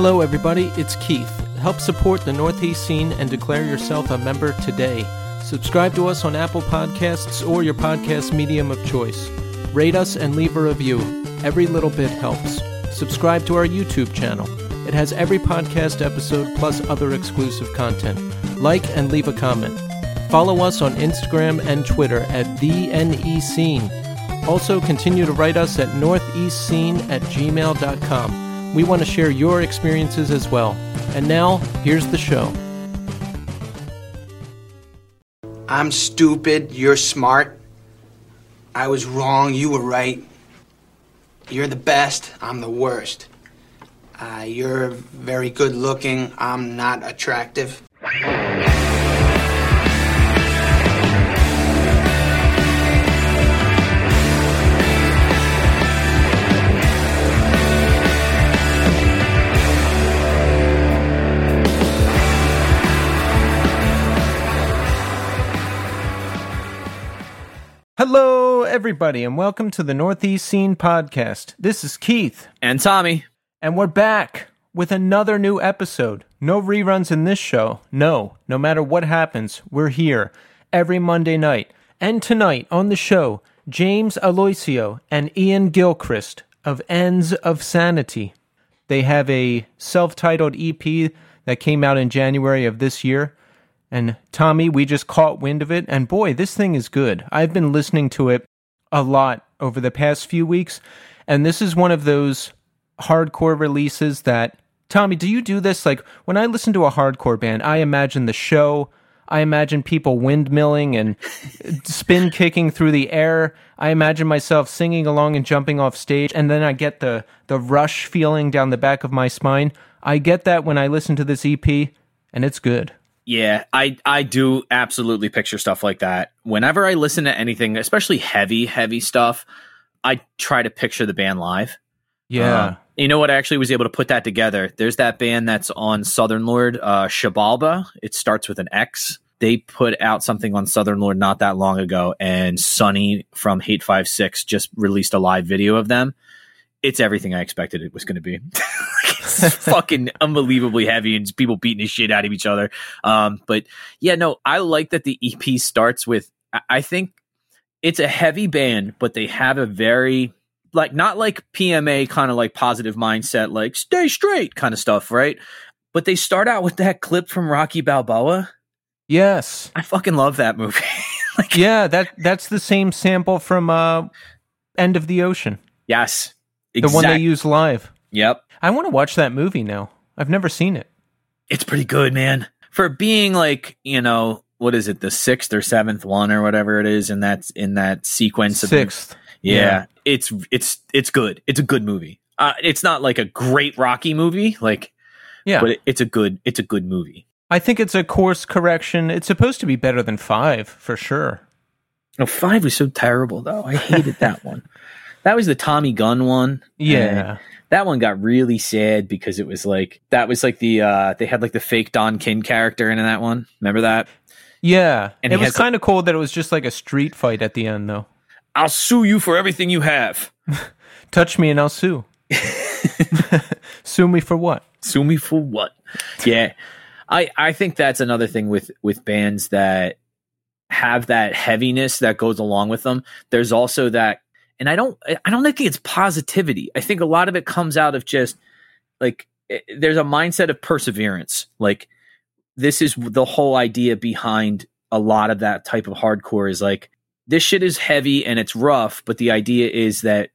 Hello, everybody. It's Keith. Help support the Northeast scene and declare yourself a member today. Subscribe to us on Apple Podcasts or your podcast medium of choice. Rate us and leave a review. Every little bit helps. Subscribe to our YouTube channel. It has every podcast episode plus other exclusive content. Like and leave a comment. Follow us on Instagram and Twitter at the NE Scene. Also, continue to write us at northeastscene at gmail.com. We want to share your experiences as well. And now, here's the show. I'm stupid, you're smart. I was wrong, you were right. You're the best, I'm the worst. Uh, you're very good looking, I'm not attractive. Hello, everybody, and welcome to the Northeast Scene Podcast. This is Keith, And Tommy. and we're back with another new episode. No reruns in this show. No, no matter what happens, we're here every Monday night. And tonight on the show, James Aloisio and Ian Gilchrist of Ends of Sanity. They have a self titled EP that came out in January of this year. And Tommy, we just caught wind of it, and boy, this thing is good. I've been listening to it a lot over the past few weeks, and this is one of those hardcore releases that. Tommy, do you do this? Like, when I listen to a hardcore band, I imagine the show. I imagine people windmilling and spin kicking through the air. I imagine myself singing along and jumping off stage, and then I get the, the rush feeling down the back of my spine. I get that when I listen to this EP, and it's good. Yeah, I I do absolutely picture stuff like that. Whenever I listen to anything, especially heavy, heavy stuff, I try to picture the band live. Yeah. Um, you know what? I actually was able to put that together. There's that band that's on Southern Lord, uh, Xibalba. It starts with an X. They put out something on Southern Lord not that long ago, and Sunny from Hate Five Six just released a live video of them. It's everything I expected it was going to be. it's fucking unbelievably heavy and people beating the shit out of each other. Um, but yeah, no, I like that the EP starts with. I- think it's a heavy band, but they have a very like not like PMA kind of like positive mindset, like stay straight kind of stuff, right? But they start out with that clip from Rocky Balboa. yes. I fucking love that movie. like, Yeah, that that's the same sample from uh End of the Ocean. yes, The one they use live. Yep, I want to watch that movie now. I've never seen it. it's pretty good, man. For being like you know what is it, the sixth or seventh one or whatever it is in that in that sequence of Sixth. Yeah, Yeah. it's it's it's good. It's a good movie. Uh, it's not like a great Rocky movie, like, Yeah. but it, it's a good it's a good movie. I think it's a course correction. It's supposed to be better than five, for sure. No, five was so terrible though. I hated that one. That was the Tommy Gunn one. Yeah. And that one got really sad because it was like that was like the uh they had like the fake Don King character in that one. Remember that? Yeah. And it was kind of cool that it was just like a street fight at the end, though. I'll sue you for everything you have. Touch me and I'll sue. sue me for what? Sue me for what? Yeah. I I think that's another thing with with bands that have that heaviness that goes along with them. There's also that and I don't I don't think it's positivity. I think a lot of it comes out of just like eh, there's a mindset of perseverance. Like this is the whole idea behind a lot of that type of hardcore is like this shit is heavy and it's rough, but the idea is that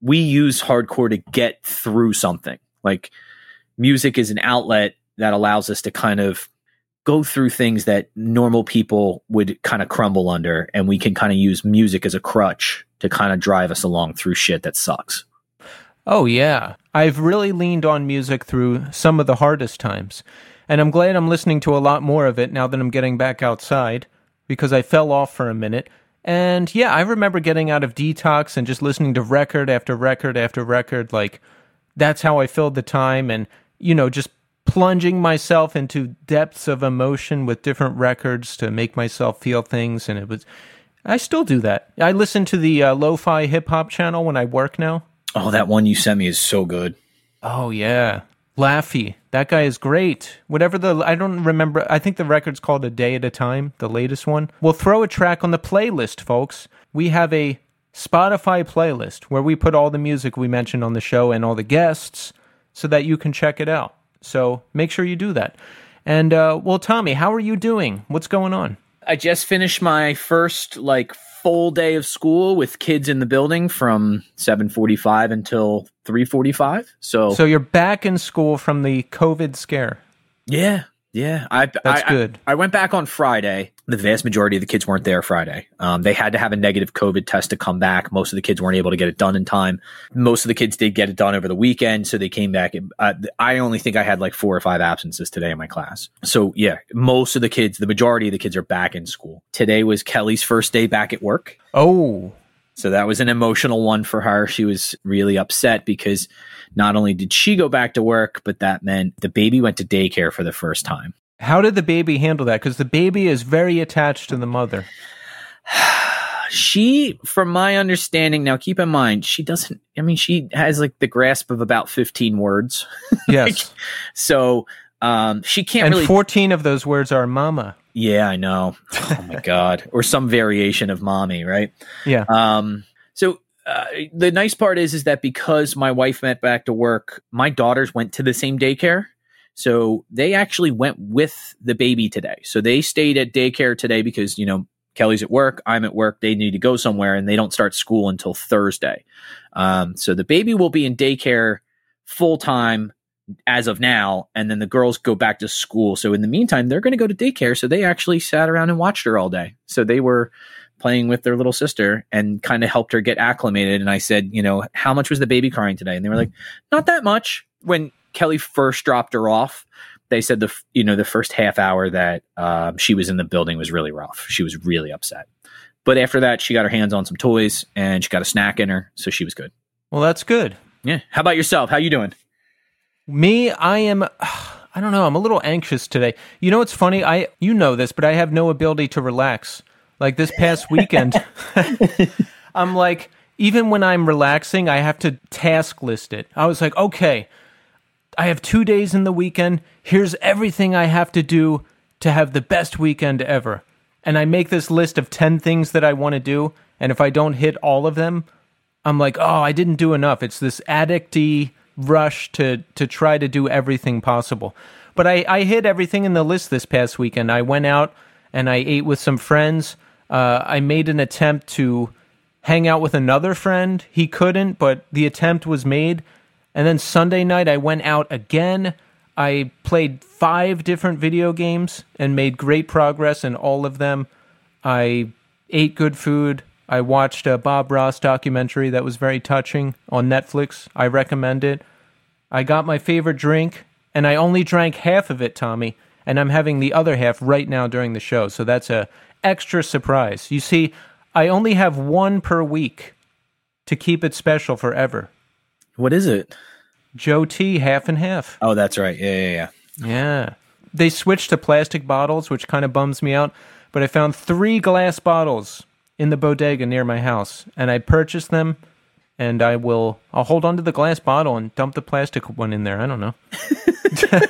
we use hardcore to get through something. Like music is an outlet that allows us to kind of go through things that normal people would kind of crumble under and we can kind of use music as a crutch to kind of drive us along through shit that sucks. Oh, yeah. I've really leaned on music through some of the hardest times. And I'm glad I'm listening to a lot more of it now that I'm getting back outside because I fell off for a minute. And yeah, I remember getting out of detox and just listening to record after record after record. Like, that's how I filled the time. And, you know, just plunging myself into depths of emotion with different records to make myself feel things. And it was, I still do that. I listen to the uh, lo fi hip hop channel when I work now. Oh, that one you sent me is so good. Oh, yeah. Laffy. That guy is great. Whatever the I don't remember. I think the record's called A Day at a Time, the latest one. We'll throw a track on the playlist, folks. We have a Spotify playlist where we put all the music we mentioned on the show and all the guests so that you can check it out. So make sure you do that. And uh, well, Tommy, how are you doing? What's going on? I just finished my first like full day of school with kids in the building from 7:45 until 3:45. So So you're back in school from the COVID scare. yeah, yeah. I That's I, good. I, I went back on Friday. The vast majority of the kids weren't there Friday. Um, they had to have a negative COVID test to come back. Most of the kids weren't able to get it done in time. Most of the kids did get it done over the weekend, so they came back. Uh, I only think I had like four or five absences today in my class. So yeah, most of the kids, the majority of the kids are back in school. Today was Kelly's first day back at work. Oh, So that was an emotional one for her. She was really upset because not only did she go back to work, but that meant the baby went to daycare for the first time. How did the baby handle that? Because the baby is very attached to the mother. She, from my understanding, now keep in mind, she doesn't, I mean, she has like the grasp of about 15 words. Yes, So um, she can't and really. 14 of those words are "mama." yeah, I know. Oh my God. or some variation of mommy, right? Yeah. Um, so uh, the nice part is, is that because my wife went back to work, my daughters went to the same daycare. So they actually went with the baby today. So they stayed at daycare today because, you know, Kelly's at work, I'm at work, they need to go somewhere and they don't start school until Thursday. Um, so the baby will be in daycare full time as of now. And then the girls go back to school. So in the meantime, they're going to go to daycare. So they actually sat around and watched her all day. So they were playing with their little sister and kind of helped her get acclimated. And I said, you know, how much was the baby crying today? And they were like, not that much. When Kelly first dropped her off, they said the you know the first half hour that um, she was in the building was really rough. She was really upset. But after that, she got her hands on some toys and she got a snack in her, so she was good. Well, that's good. Yeah. How about yourself? How you doing? Me, I am. I don't know. I'm a little anxious today. You know what's funny? I you know this, but I have no ability to relax. Like this past weekend, I'm like, even when I'm relaxing, I have to task list it. I was like, okay, I have two days in the weekend. Here's everything I have to do to have the best weekend ever. And I make this list of 10 things that I want to do. And if I don't hit all of them, I'm like, oh, I didn't do enough. It's this addicty rush to to try to do everything possible. But I, I hit everything in the list this past weekend. I went out and I ate with some friends. Uh, I made an attempt to hang out with another friend. He couldn't, but the attempt was made. And then Sunday night, I went out again. I played five different video games and made great progress in all of them. I ate good food. I watched a Bob Ross documentary that was very touching on Netflix. I recommend it. I got my favorite drink, and I only drank half of it, Tommy, and I'm having the other half right now during the show. So that's a extra surprise. You see, I only have one per week to keep it special forever. What is it? Joe Tea, half and half. Oh, that's right. Yeah, yeah, yeah. Yeah. They switched to plastic bottles, which kind of bums me out, but I found three glass bottles in the bodega near my house, and I purchased them, and I will I'll hold on to the glass bottle and dump the plastic one in there. I don't know.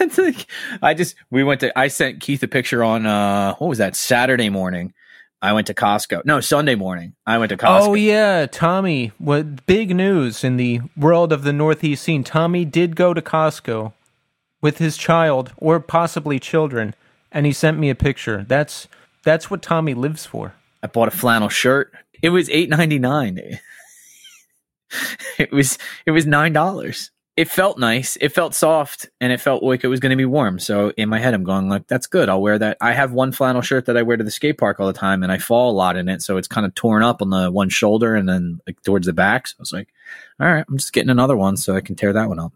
It's like- I just we went to I sent Keith a picture on uh what was that Saturday morning. I went to Costco. No, Sunday morning. I went to oh, Costco. Oh yeah, Tommy. What big news in the world of the Northeast scene? Tommy did go to Costco with his child or possibly children, and he sent me a picture. That's that's what Tommy lives for. I bought a flannel shirt. It was eight ninety nine. it was it was nine dollars. It felt nice. It felt soft, and it felt like it was going to be warm. So in my head, I'm going like, "That's good. I'll wear that." I have one flannel shirt that I wear to the skate park all the time, and I fall a lot in it, so it's kind of torn up on the one shoulder and then like towards the back. So I was like, "All right, I'm just getting another one so I can tear that one up."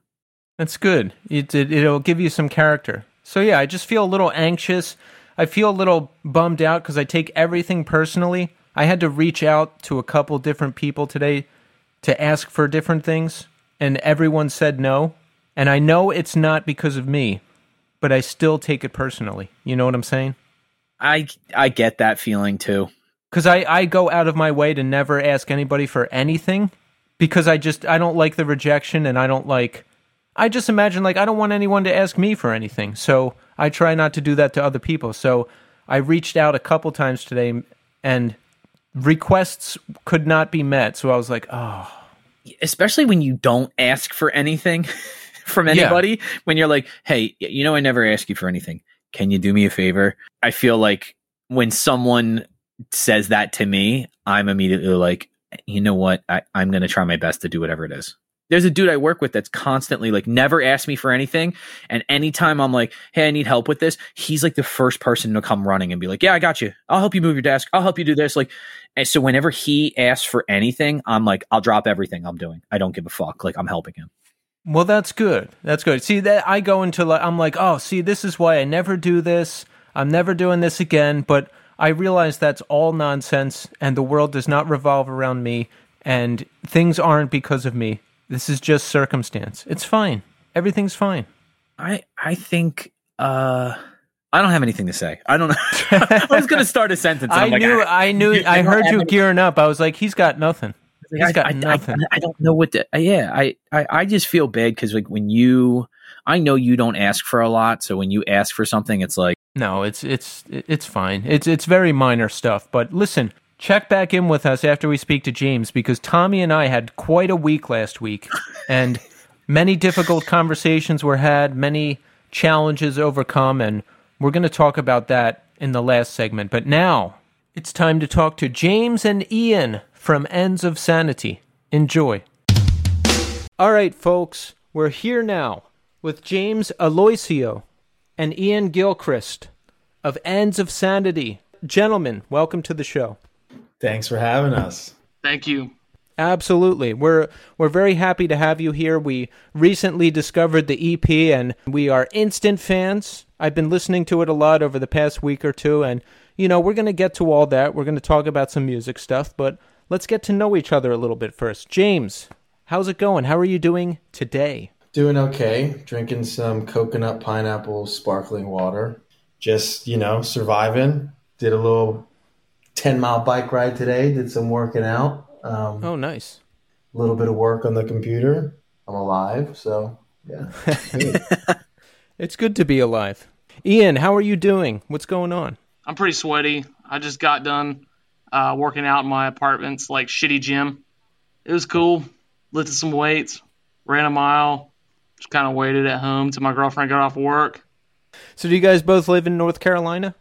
That's good. It, it it'll give you some character. So yeah, I just feel a little anxious. I feel a little bummed out because I take everything personally. I had to reach out to a couple different people today to ask for different things, and everyone said no. And I know it's not because of me, but I still take it personally. You know what I'm saying? I I get that feeling too. Because I, I go out of my way to never ask anybody for anything because I just I don't like the rejection and I don't like I just imagine like I don't want anyone to ask me for anything. So I try not to do that to other people. So I reached out a couple times today and requests could not be met. So I was like, oh, especially when you don't ask for anything from anybody. Yeah. When you're like, hey, you know, I never ask you for anything. Can you do me a favor? I feel like when someone says that to me, I'm immediately like, you know what? I, I'm going to try my best to do whatever it is. There's a dude I work with that's constantly like never asked me for anything. And anytime I'm like, hey, I need help with this, he's like the first person to come running and be like, yeah, I got you. I'll help you move your desk. I'll help you do this. Like, and so whenever he asks for anything, I'm like, I'll drop everything I'm doing. I don't give a fuck. Like, I'm helping him. Well, that's good. That's good. See that I go into like I'm like, oh, see, this is why I never do this. I'm never doing this again. But I realize that's all nonsense, and the world does not revolve around me, and things aren't because of me. This is just circumstance. It's fine. Everything's fine. I I think uh I don't have anything to say. I don't know. I was going to start a sentence. I, like, knew, I, I knew, I heard you gearing up. I was like, he's got nothing. He's got I, nothing. I, I, don't know what to. Yeah, I, I, I just feel bad because like when you, I know you don't ask for a lot, so when you ask for something, it's like no, it's it's it's fine. It's it's very minor stuff. But listen, check back in with us after we speak to James because Tommy and I had quite a week last week, and many difficult conversations were had, many challenges overcome, and we're going to talk about that in the last segment. But now it's time to talk to James and Ian from Ends of Sanity. Enjoy. All right, folks, we're here now with James Aloisio and Ian Gilchrist of Ends of Sanity. Gentlemen, welcome to the show. Thanks for having us. Thank you. Absolutely. We're we're very happy to have you here. We recently discovered the EP and we are instant fans. I've been listening to it a lot over the past week or two and you know, we're going to get to all that. We're going to talk about some music stuff, but let's get to know each other a little bit first. James, how's it going? How are you doing today? Doing okay. Drinking some coconut pineapple sparkling water. Just, you know, surviving. Did a little 10 mile bike ride today. Did some working out. Um, oh, nice. A little bit of work on the computer. I'm alive. So, yeah. it's good to be alive. Ian, how are you doing? What's going on? I'm pretty sweaty. I just got done uh, working out in my apartment's like shitty gym. It was cool. Lifted some weights, ran a mile, just kind of waited at home till my girlfriend got off work. So, do you guys both live in North Carolina?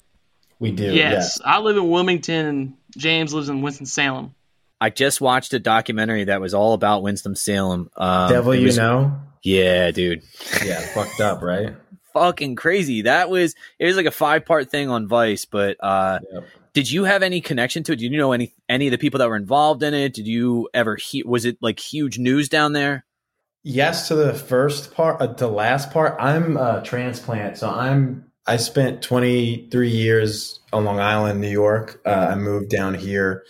We do. Yes, I live in Wilmington, and James lives in Winston Salem. I just watched a documentary that was all about Winston Salem. Um, Devil, you was, know? Yeah, dude. Yeah, fucked up, right? fucking crazy. That was it was like a five part thing on Vice, but uh yep. did you have any connection to it? Did you know any any of the people that were involved in it? Did you ever he- was it like huge news down there? Yes to the first part, uh, the last part. I'm a transplant, so I'm I spent 23 years on Long Island, New York. Uh, I moved down here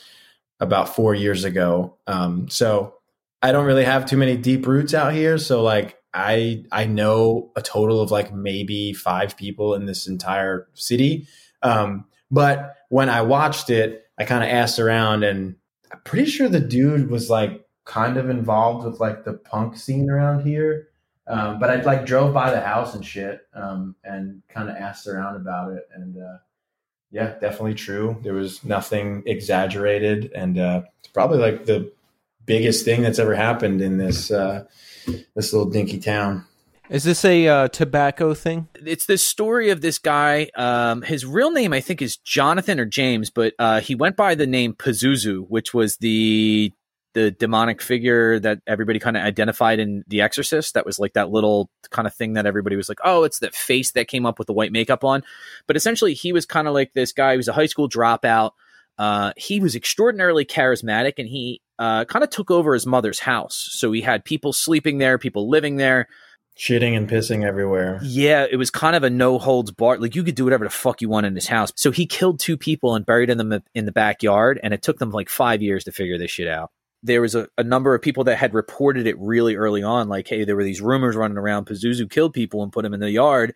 about four years ago. Um, so I don't really have too many deep roots out here. So like I I know a total of like maybe five people in this entire city. Um, but when I watched it, I kind of asked around, and I'm pretty sure the dude was like kind of involved with like the punk scene around here. Um, but I like drove by the house and shit, um, and kind of asked around about it, and uh, yeah, definitely true. There was nothing exaggerated, and uh, it's probably like the biggest thing that's ever happened in this uh, this little dinky town. Is this a uh, tobacco thing? It's the story of this guy. Um, his real name, I think, is Jonathan or James, but uh, he went by the name Pazuzu, which was the the demonic figure that everybody kind of identified in The Exorcist. That was like that little kind of thing that everybody was like, oh, it's that face that came up with the white makeup on. But essentially, he was kind of like this guy. He was a high school dropout. Uh, he was extraordinarily charismatic, and he uh, kind of took over his mother's house. So he had people sleeping there, people living there, shitting and pissing everywhere. Yeah, it was kind of a no holds bar. Like you could do whatever the fuck you want in his house. So he killed two people and buried them in the backyard, and it took them like five years to figure this shit out. There was a, a number of people that had reported it really early on, like, hey, there were these rumors running around. Pazuzu killed people and put them in the yard,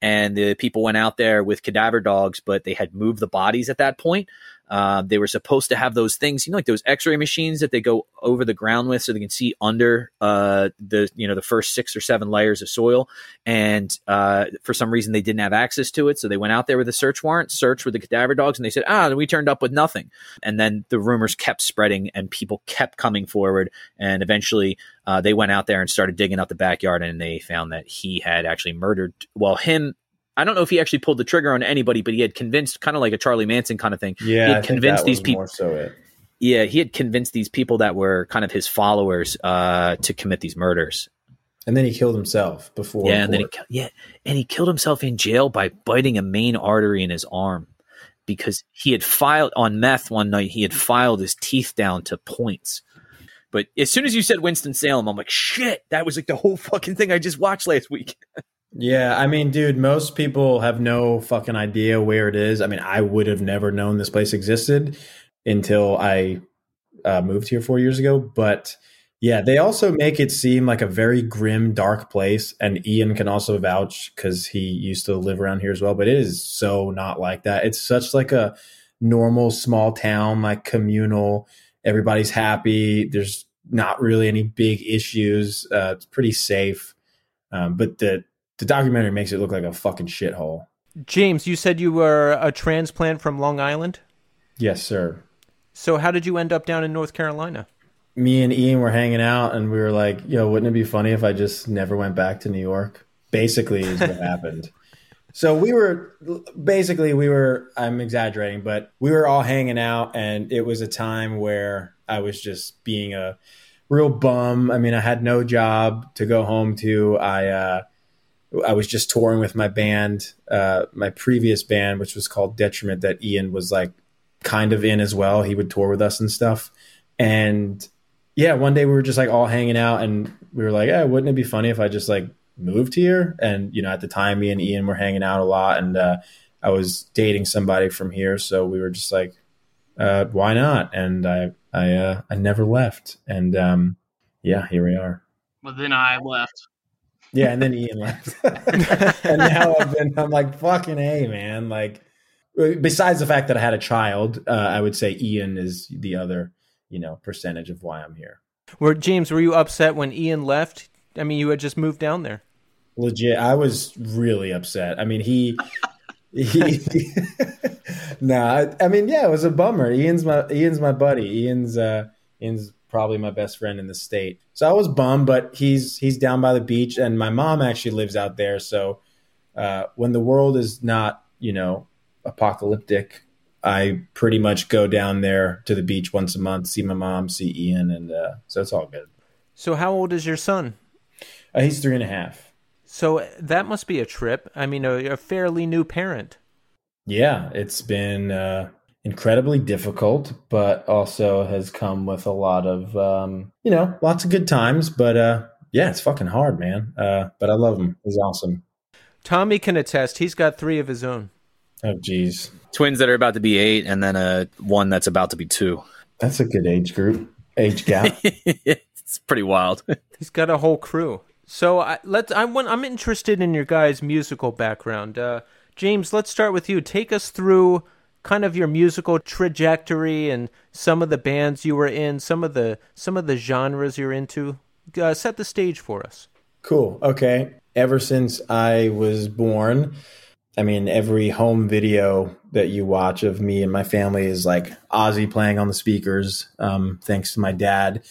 and the people went out there with cadaver dogs, but they had moved the bodies at that point. Uh, they were supposed to have those things, you know, like those X-ray machines that they go over the ground with, so they can see under uh, the you know the first six or seven layers of soil. And uh, for some reason, they didn't have access to it, so they went out there with a search warrant, searched with the cadaver dogs, and they said, "Ah, we turned up with nothing." And then the rumors kept spreading, and people kept coming forward, and eventually uh, they went out there and started digging up the backyard, and they found that he had actually murdered. Well, him I don't know if he actually pulled the trigger on anybody, but he had convinced, kind of like a Charlie Manson kind of thing. Yeah, he had convinced these people. so it. Yeah, he had convinced these people that were kind of his followers uh, to commit these murders. And then he killed himself before. Yeah, and then he yeah, and he killed himself in jail by biting a main artery in his arm because he had filed on meth one night. He had filed his teeth down to points. But as soon as you said Winston Salem, I'm like, shit, that was like the whole fucking thing I just watched last week. Yeah, I mean, dude, most people have no fucking idea where it is. I mean, I would have never known this place existed until I uh, moved here four years ago. But yeah, they also make it seem like a very grim, dark place. And Ian can also vouch because he used to live around here as well. But it is so not like that. It's such like a normal small town, like communal. Everybody's happy. There's not really any big issues. Uh, it's pretty safe. Um, but the the documentary makes it look like a fucking shithole. James, you said you were a transplant from Long Island? Yes, sir. So how did you end up down in North Carolina? Me and Ian were hanging out and we were like, yo, wouldn't it be funny if I just never went back to New York? Basically is what happened. So we were basically we were I'm exaggerating, but we were all hanging out and it was a time where I was just being a real bum. I mean, I had no job to go home to. I uh I was just touring with my band, uh, my previous band, which was called Detriment, that Ian was like kind of in as well. He would tour with us and stuff. And yeah, one day we were just like all hanging out and we were like, yeah, wouldn't it be funny if I just like moved here? And, you know, at the time, me and Ian were hanging out a lot and uh, I was dating somebody from here. So we were just like, uh, why not? And I, I, uh, I never left. And um, yeah, here we are. Well, then I left. Yeah, and then Ian left. and now I've been, I'm like, fucking A, man. Like, besides the fact that I had a child, uh, I would say Ian is the other, you know, percentage of why I'm here. Were James, were you upset when Ian left? I mean, you had just moved down there. Legit, I was really upset. I mean, he, he, nah. I mean, yeah, it was a bummer. Ian's my Ian's my buddy. Ian's uh, Ian's probably my best friend in the state. So I was bummed, but he's he's down by the beach, and my mom actually lives out there. So uh, when the world is not, you know, apocalyptic, I pretty much go down there to the beach once a month, see my mom, see Ian, and uh, so it's all good. So how old is your son? Uh, he's three and a half. So that must be a trip. I mean, a, a fairly new parent. Yeah, it's been uh, incredibly difficult, but also has come with a lot of, um, you know, lots of good times. But uh, yeah, it's fucking hard, man. Uh, but I love him. He's awesome. Tommy can attest. He's got three of his own. Oh, geez. Twins that are about to be eight, and then a one that's about to be two. That's a good age group, age gap. it's pretty wild. He's got a whole crew. So I, let's. I'm I'm interested in your guys' musical background. Uh, James, let's start with you. Take us through kind of your musical trajectory and some of the bands you were in, some of the some of the genres you're into. Uh, set the stage for us. Cool. Okay. Ever since I was born, I mean, every home video that you watch of me and my family is like Ozzy playing on the speakers, um, thanks to my dad.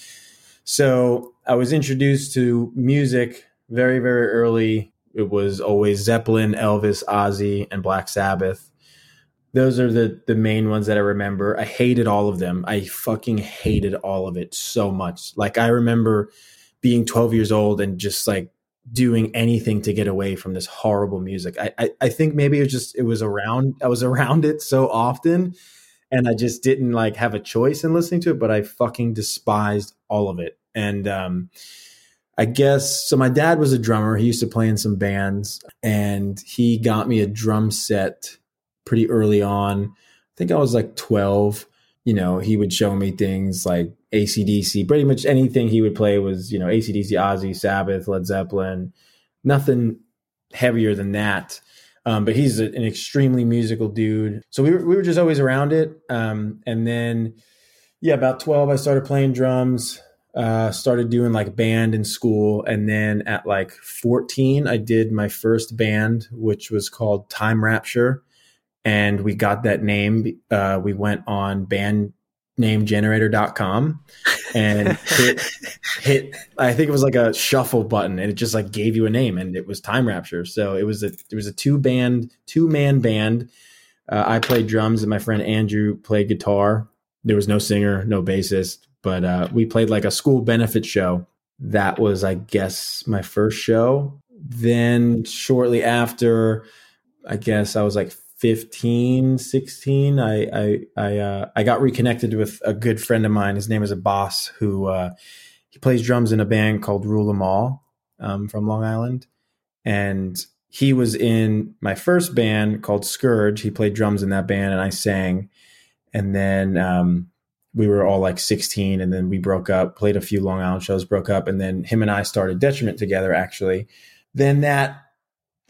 So I was introduced to music very, very early. It was always Zeppelin, Elvis, Ozzy, and Black Sabbath those are the the main ones that I remember. I hated all of them. I fucking hated all of it so much. Like I remember being 12 years old and just like doing anything to get away from this horrible music. I, I, I think maybe it was just it was around I was around it so often and I just didn't like have a choice in listening to it, but I fucking despised all of it. And um I guess so my dad was a drummer. He used to play in some bands and he got me a drum set pretty early on. I think I was like 12. You know, he would show me things like ACDC. Pretty much anything he would play was, you know, ACDC, Ozzy, Sabbath, Led Zeppelin. Nothing heavier than that. Um, but he's a, an extremely musical dude. So we were, we were just always around it. Um, and then, yeah, about 12, I started playing drums, uh, started doing like band in school. And then at like 14, I did my first band, which was called Time Rapture. And we got that name. Uh, we went on band namegenerator.com and hit hit I think it was like a shuffle button and it just like gave you a name and it was Time Rapture. So it was a it was a two band two man band. Uh, I played drums and my friend Andrew played guitar. There was no singer, no bassist, but uh, we played like a school benefit show. That was I guess my first show. Then shortly after I guess I was like 15 16 i i i, uh, I got reconnected with a good friend of mine. His name is a boss who uh, he plays drums in a band called rule them all um, from long island. And he was in my first band called scourge. He played drums in that band and i sang. And then um, we were all like 16 and then we broke up played a few long island shows broke up. And then him and i started detriment together actually. Then that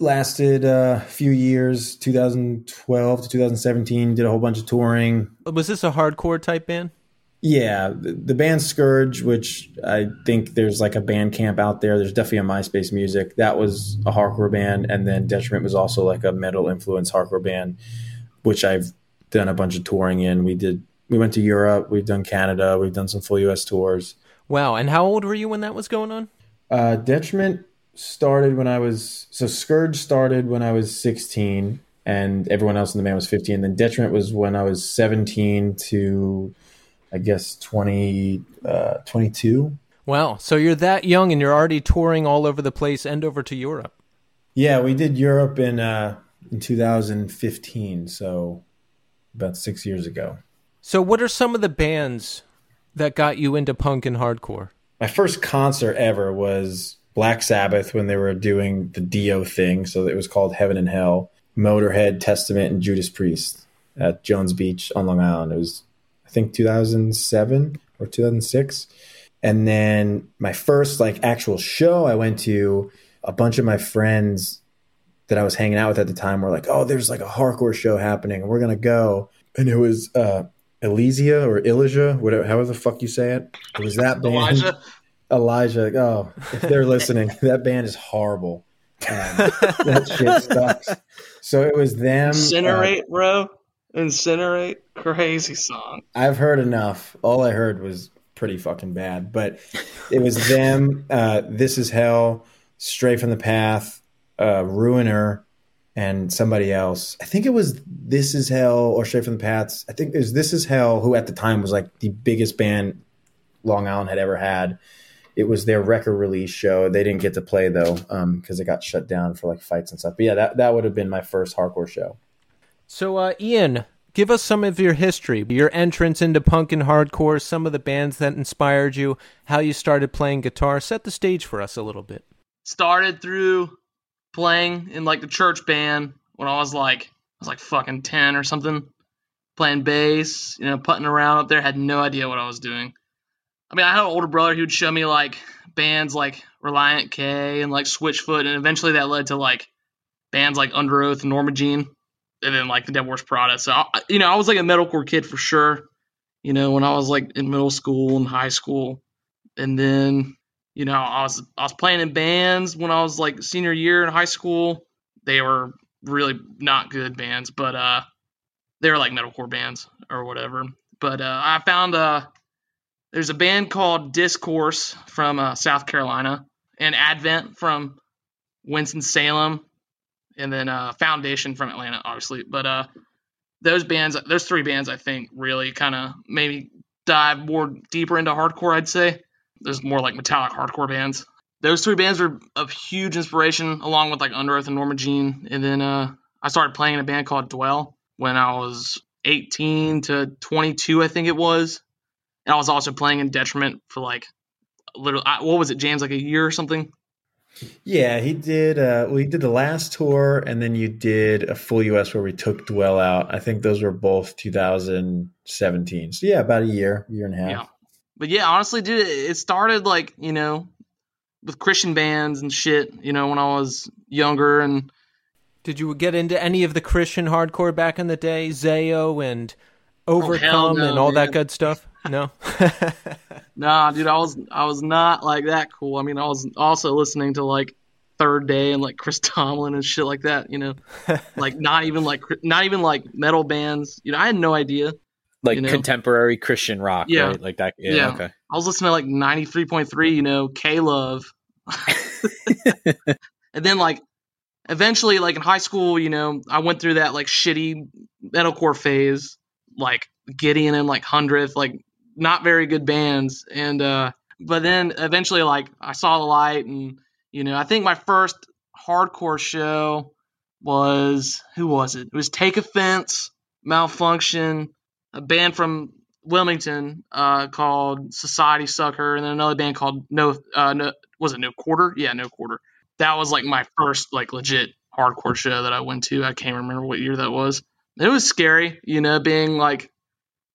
lasted a few years 2012 to 2017 did a whole bunch of touring Was this a hardcore type band? yeah the, the band scourge which i think there's like a Bandcamp out there there's definitely a myspace music that was a hardcore band and then detriment was also like a metal influence hardcore band which i've done a bunch of touring in we did we went to europe we've done canada we've done some full us tours Wow. And how old were you when that was going on? Uh, Detriment started when I was so Scourge started when I was 16, and everyone else in the band was 15. Then Detriment was when I was 17 to I guess 20, uh, 22. Wow. So you're that young and you're already touring all over the place and over to Europe. Yeah, we did Europe in uh, in 2015, so about six years ago. So what are some of the bands that got you into punk and hardcore? My first concert ever was Black Sabbath when they were doing the Dio thing, so it was called Heaven and Hell. Motorhead, Testament, and Judas Priest at Jones Beach on Long Island. It was, I think, 2007 or 2006. And then my first like actual show I went to, a bunch of my friends that I was hanging out with at the time were like, "Oh, there's like a hardcore show happening, and we're gonna go." And it was uh, Elysia or Elijah, whatever, however the fuck you say it. It was that band. Elijah. Elijah. Oh, if they're listening, that band is horrible. Um, that shit sucks. So it was them. uh, Incinerate, bro. Incinerate. Crazy song. I've heard enough. All I heard was pretty fucking bad, but it was them. Uh, this is hell. Stray from the path. Uh, Ruiner. And somebody else. I think it was This Is Hell or Stray from the Paths. I think it was This Is Hell, who at the time was like the biggest band Long Island had ever had. It was their record release show. They didn't get to play though because it got shut down for like fights and stuff. But yeah, that that would have been my first hardcore show. So, uh, Ian, give us some of your history, your entrance into punk and hardcore, some of the bands that inspired you, how you started playing guitar. Set the stage for us a little bit. Started through playing in like the church band when I was like I was like fucking ten or something. Playing bass, you know, putting around up there, had no idea what I was doing. I mean, I had an older brother who would show me like bands like Relient K and like Switchfoot, and eventually that led to like bands like Underoath Norma Jean, and then like the Devil Wears Prada. So I, you know, I was like a metalcore kid for sure. You know, when I was like in middle school and high school, and then you know, I was I was playing in bands when I was like senior year in high school. They were really not good bands, but uh, they were like metalcore bands or whatever. But uh, I found uh, there's a band called Discourse from uh, South Carolina, and Advent from Winston Salem, and then uh, Foundation from Atlanta, obviously. But uh, those bands, those three bands, I think, really kind of maybe dive more deeper into hardcore. I'd say there's more like metallic hardcore bands. Those three bands were of huge inspiration, along with like Underoath and Norma Jean. And then uh, I started playing in a band called Dwell when I was 18 to 22, I think it was. And I was also playing in Detriment for like literally, what was it, James, like a year or something? Yeah, he did. Uh, well, he did the last tour, and then you did a full US where we took Dwell out. I think those were both 2017. So yeah, about a year, year and a half. Yeah. But yeah, honestly, dude, it started like, you know, with Christian bands and shit, you know, when I was younger and Did you get into any of the Christian hardcore back in the day, Zao and hell Overcome no, and all that good stuff? No. Nah, dude, I was I was not like that cool. I mean, I was also listening to like Third Day and like Chris Tomlin and shit like that. You know, like not even like not even like metal bands. You know, I had no idea. Like You know? contemporary Christian rock, Yeah. right? Like that. Yeah. Yeah. Okay. I was listening to like ninety three point three. You know, K Love, and then like eventually, like in high school, you know, I went through that like shitty metalcore phase, like Gideon and like Hundredth, like not very good bands, and uh, but then eventually, like I saw the light, and you know, I think my first hardcore show was who was it? It was Take Offense, Malfunction, a band from Wilmington uh, called Society Sucker, and then another band called No, uh, no, was it No Quarter? Yeah, No Quarter. That was like my first like legit hardcore show that I went to. I can't remember what year that was. It was scary, you know, being like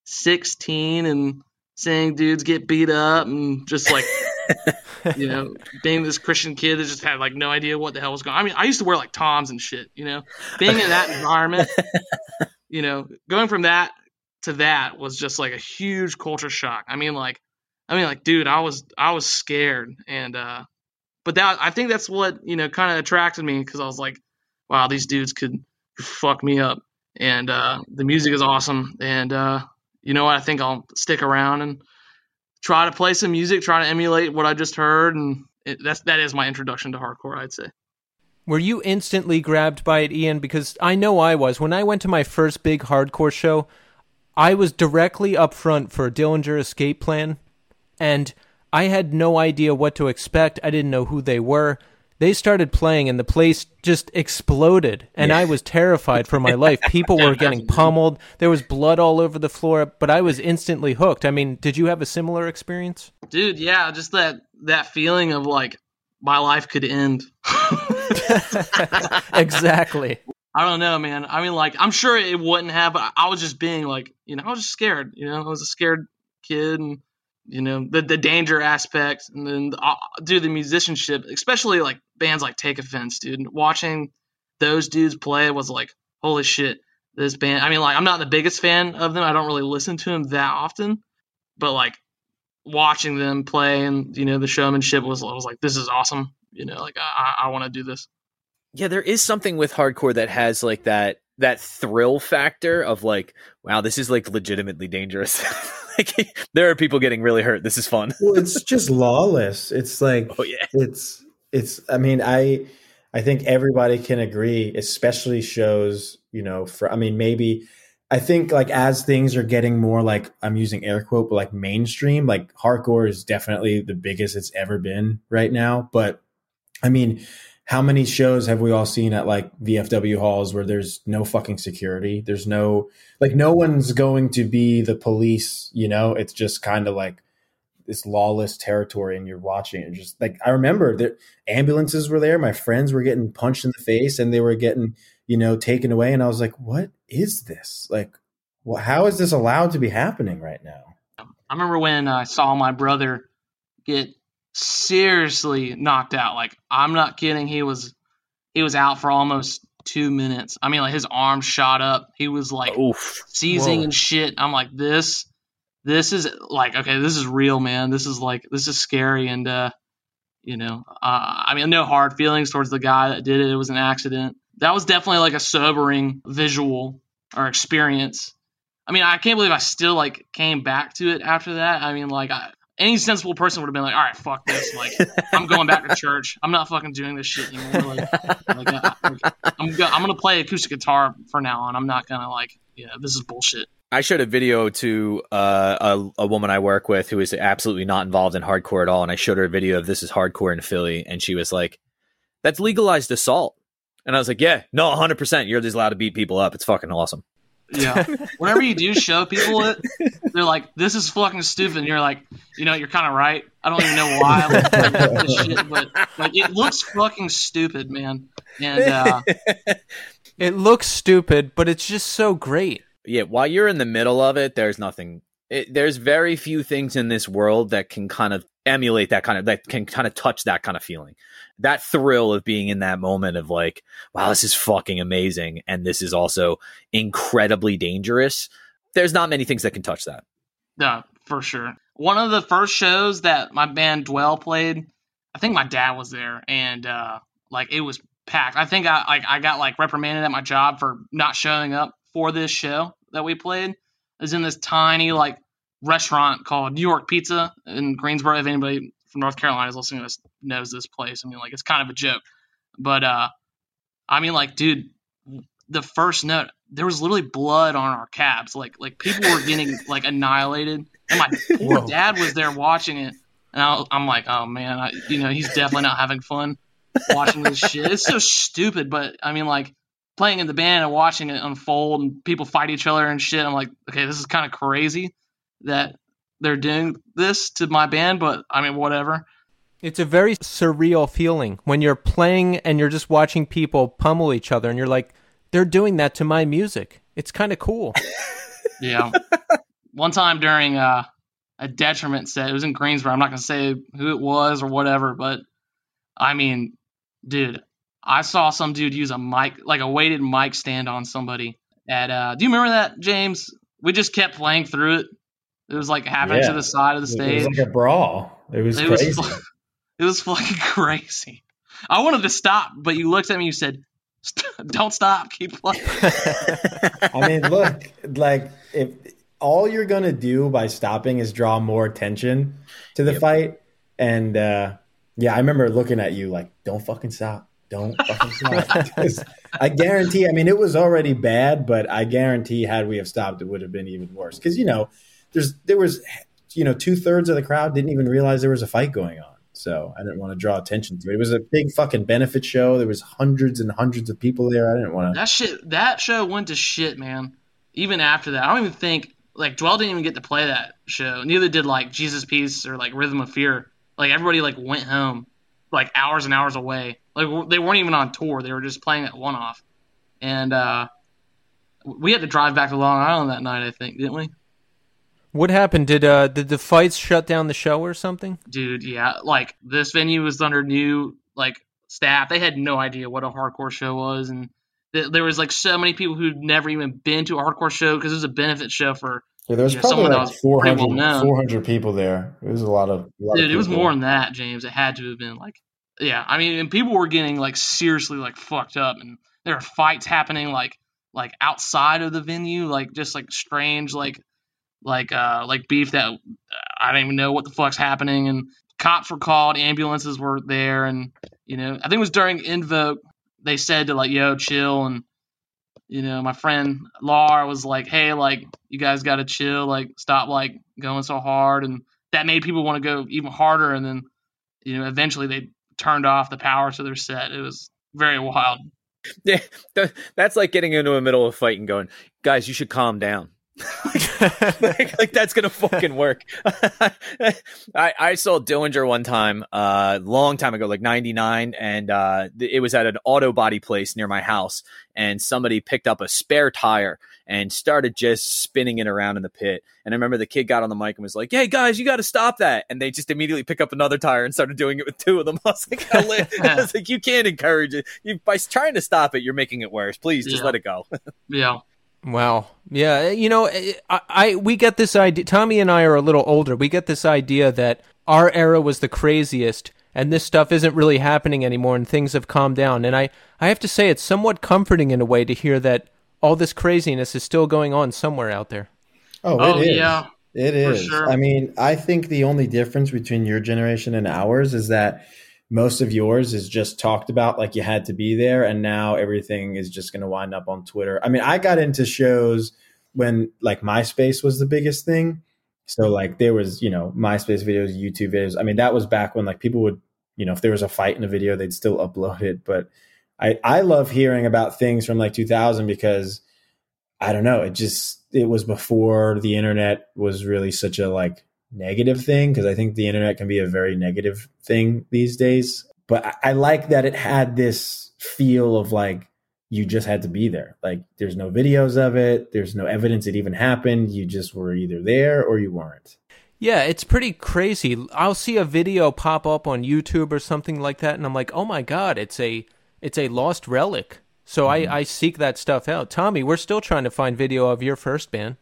16 and seeing dudes get beat up and just like you know being this Christian kid that just had like no idea what the hell was going. on. I mean, I used to wear like toms and shit, you know, being in that environment, you know, going from that to that was just like a huge culture shock. I mean, like, I mean, like, dude, I was I was scared, and uh, but that I think that's what you know kind of attracted me because I was like, wow, these dudes could fuck me up, and uh, the music is awesome, and uh, you know what, I think I'll stick around and try to play some music, try to emulate what I just heard, and it, that's that is my introduction to hardcore, I'd say. Were you instantly grabbed by it, Ian? Because I know I was. When I went to my first big hardcore show, I was directly up front for Dillinger Escape Plan, and I had no idea what to expect. I didn't know who they were. They started playing, and the place just exploded, and I was terrified for my life. People were getting pummeled. There was blood all over the floor, but I was instantly hooked. I mean, did you have a similar experience? Dude, yeah, just that that feeling of like my life could end. exactly. I don't know, man. I mean, like, I'm sure it wouldn't have, I was just being like, you know, I was just scared. You know, I was a scared kid, and you know, the the danger aspect, and then uh, dude, the musicianship, especially like bands like Take Offense, dude. Watching those dudes play was like, holy shit, this band. I mean, like, I'm not the biggest fan of them. I don't really listen to them that often, but like watching them play and you know the showmanship was I was like, this is awesome. You know, like I, I want to do this. Yeah, there is something with hardcore that has like that that thrill factor of like, wow, this is like legitimately dangerous. like there are people getting really hurt. This is fun. well, it's just lawless. It's like Oh yeah. it's it's. I mean, I I think everybody can agree, especially shows. You know, for I mean, maybe I think like as things are getting more like I'm using air quote, but like mainstream, like hardcore is definitely the biggest it's ever been right now. But I mean, how many shows have we all seen at like VFW halls where there's no fucking security? There's no like no one's going to be the police, you know? It's just kind of like this lawless territory and you're watching it just like I remember that ambulances were there, my friends were getting punched in the face and they were getting, you know, taken away and I was like, "What is this? Like well, how is this allowed to be happening right now?" I remember when I saw my brother get seriously knocked out. Like I'm not kidding. He was he was out for almost two minutes. I mean, like his arm shot up. He was like Oof. seizing Whoa. and shit. I'm like this. This is like okay. This is real, man. This is like this is scary and uh, you know, uh, I mean, no hard feelings towards the guy that did it. It was an accident. That was definitely like a sobering visual or experience. I mean, I can't believe I still like came back to it after that. I mean, like I, any sensible person would have been like, "All right, fuck this. Like, I'm going back to church. I'm not fucking doing this shit anymore. Like, like, I, like I'm go- I'm gonna play acoustic guitar for now on. I'm not gonna like, yeah, this is bullshit." I showed a video to uh, a, a woman I work with who is absolutely not involved in hardcore at all, and I showed her a video of this is hardcore in Philly, and she was like, "That's legalized assault," and I was like, "Yeah, no, 100. percent You're just allowed to beat people up. It's fucking awesome." Yeah. Whenever you do show people it, they're like, "This is fucking stupid." And you're like, you know, you're kind of right. I don't even know why, like, like, this shit, but like it looks fucking stupid, man. And uh, It looks stupid, but it's just so great. yeah, while you're in the middle of it, there's nothing it, there's very few things in this world that can kind of emulate that kind of that can kind of touch that kind of feeling that thrill of being in that moment of like wow this is fucking amazing and this is also incredibly dangerous there's not many things that can touch that Yeah, for sure. One of the first shows that my band Dwell played, I think my dad was there, and uh, like it was packed. I think I like I got like reprimanded at my job for not showing up for this show that we played. Was in this tiny like restaurant called New York Pizza in Greensboro. If anybody from North Carolina is listening to this knows this place, I mean like it's kind of a joke, but uh, I mean like dude, the first note there was literally blood on our cabs. Like like people were getting like annihilated, and my poor Whoa. dad was there watching it. And I, I'm like, oh man, I, you know, he's definitely not having fun watching this shit. It's so stupid, but I mean, like playing in the band and watching it unfold and people fight each other and shit. I'm like, okay, this is kind of crazy that they're doing this to my band, but I mean, whatever. It's a very surreal feeling when you're playing and you're just watching people pummel each other, and you're like, they're doing that to my music. It's kind of cool. Yeah. One time during uh, a detriment set, it was in Greensboro. I'm not gonna say who it was or whatever, but I mean, dude, I saw some dude use a mic, like a weighted mic stand on somebody. At uh, do you remember that, James? We just kept playing through it. It was like happening Yeah. to the side of the stage. It was like a brawl. It was It crazy. fu- it was fucking crazy. I wanted to stop, but you looked at me. You said, "Don't stop. Keep playing." I mean, look, like if all you're gonna do by stopping is draw more attention to the Yep. fight, and uh, yeah, I remember looking at you like, "Don't fucking stop." Don't fucking stop. I guarantee. I mean, it was already bad, but I guarantee, had we have stopped, it would have been even worse. Because you know, there's there was, you know, two thirds of the crowd didn't even realize there was a fight going on. So I didn't want to draw attention to it. It was a big fucking benefit show. There was hundreds and hundreds of people there. I didn't want to. That shit, that show went to shit, man. Even after that, I don't even think like Dwell didn't even get to play that show. Neither did like Jesus Piece or like Rhythm of Fear. Like everybody like went home, like hours and hours away. Like they weren't even on tour; they were just playing that one off. And uh, we had to drive back to Long Island that night, I think, didn't we? What happened? Did uh did the fights shut down the show or something? Dude, yeah. Like this venue was under new like staff. They had no idea what a hardcore show was, and th- there was like so many people who'd never even been to a hardcore show because it was a benefit show for Yeah, there was Yeah, probably someone like 400, well 400 people there. It was a lot of. a lot of Dude, it was more than that, James. It had to have been like, yeah. I mean, and people were getting like seriously like fucked up, and there were fights happening like like outside of the venue, like just like strange like like uh like beef that I don't even know what the fuck's happening, and cops were called, ambulances were there, and you know I think it was during Invoke they said to like yo chill. And. You know, my friend Laura was like, "Hey, like, you guys got to chill, like, stop, like, going so hard," and that made people want to go even harder. And then you know eventually they turned off the power to their set. It was very wild. Yeah, that's like getting into a middle of a fight and going, guys, you should calm down. like, like that's gonna fucking work. I, I saw Dillinger one time, uh, long time ago, like '99, and uh, it was at an auto body place near my house, and somebody picked up a spare tire and started just spinning it around in the pit. And I remember the kid got on the mic and was like, "Hey guys, you got to stop that!" And they just immediately pick up another tire and started doing it with two of them. I was like, I was like, "You can't encourage it. You by trying to stop it, you're making it worse. Please, just Yeah. let it go." yeah Wow. Yeah. Eh, you know, eh, eh, I, I we get this idea. Tommy and I are a little older. We get this idea that our era was the craziest, and this stuff isn't really happening anymore, and things have calmed down. And I, I have to say, it's somewhat comforting in a way to hear that all this craziness is still going on somewhere out there. Oh, oh it is. yeah It For sure. I mean, I think the only difference between your generation and ours is that most of yours is just talked about like you had to be there, and now everything is just going to wind up on Twitter. I mean, I got into shows when like MySpace was the biggest thing. So like there was, you know, MySpace videos, YouTube videos. I mean, that was back when like people would, you know, if there was a fight in a video, they'd still upload it. But I I love hearing about things from like 2000 because I don't know, it just it was before the internet was really such a like negative thing because I think the internet can be a very negative thing these days. But I, I like that it had this feel of like you just had to be there. Like there's no videos of it, there's no evidence it even happened. You just were either there or you weren't. Yeah, it's pretty crazy. I'll see a video pop up on YouTube or something like that, and I'm like, oh my god, it's a it's a lost relic. So mm-hmm. I, I seek that stuff out. Tommy, we're still trying to find video of your first band.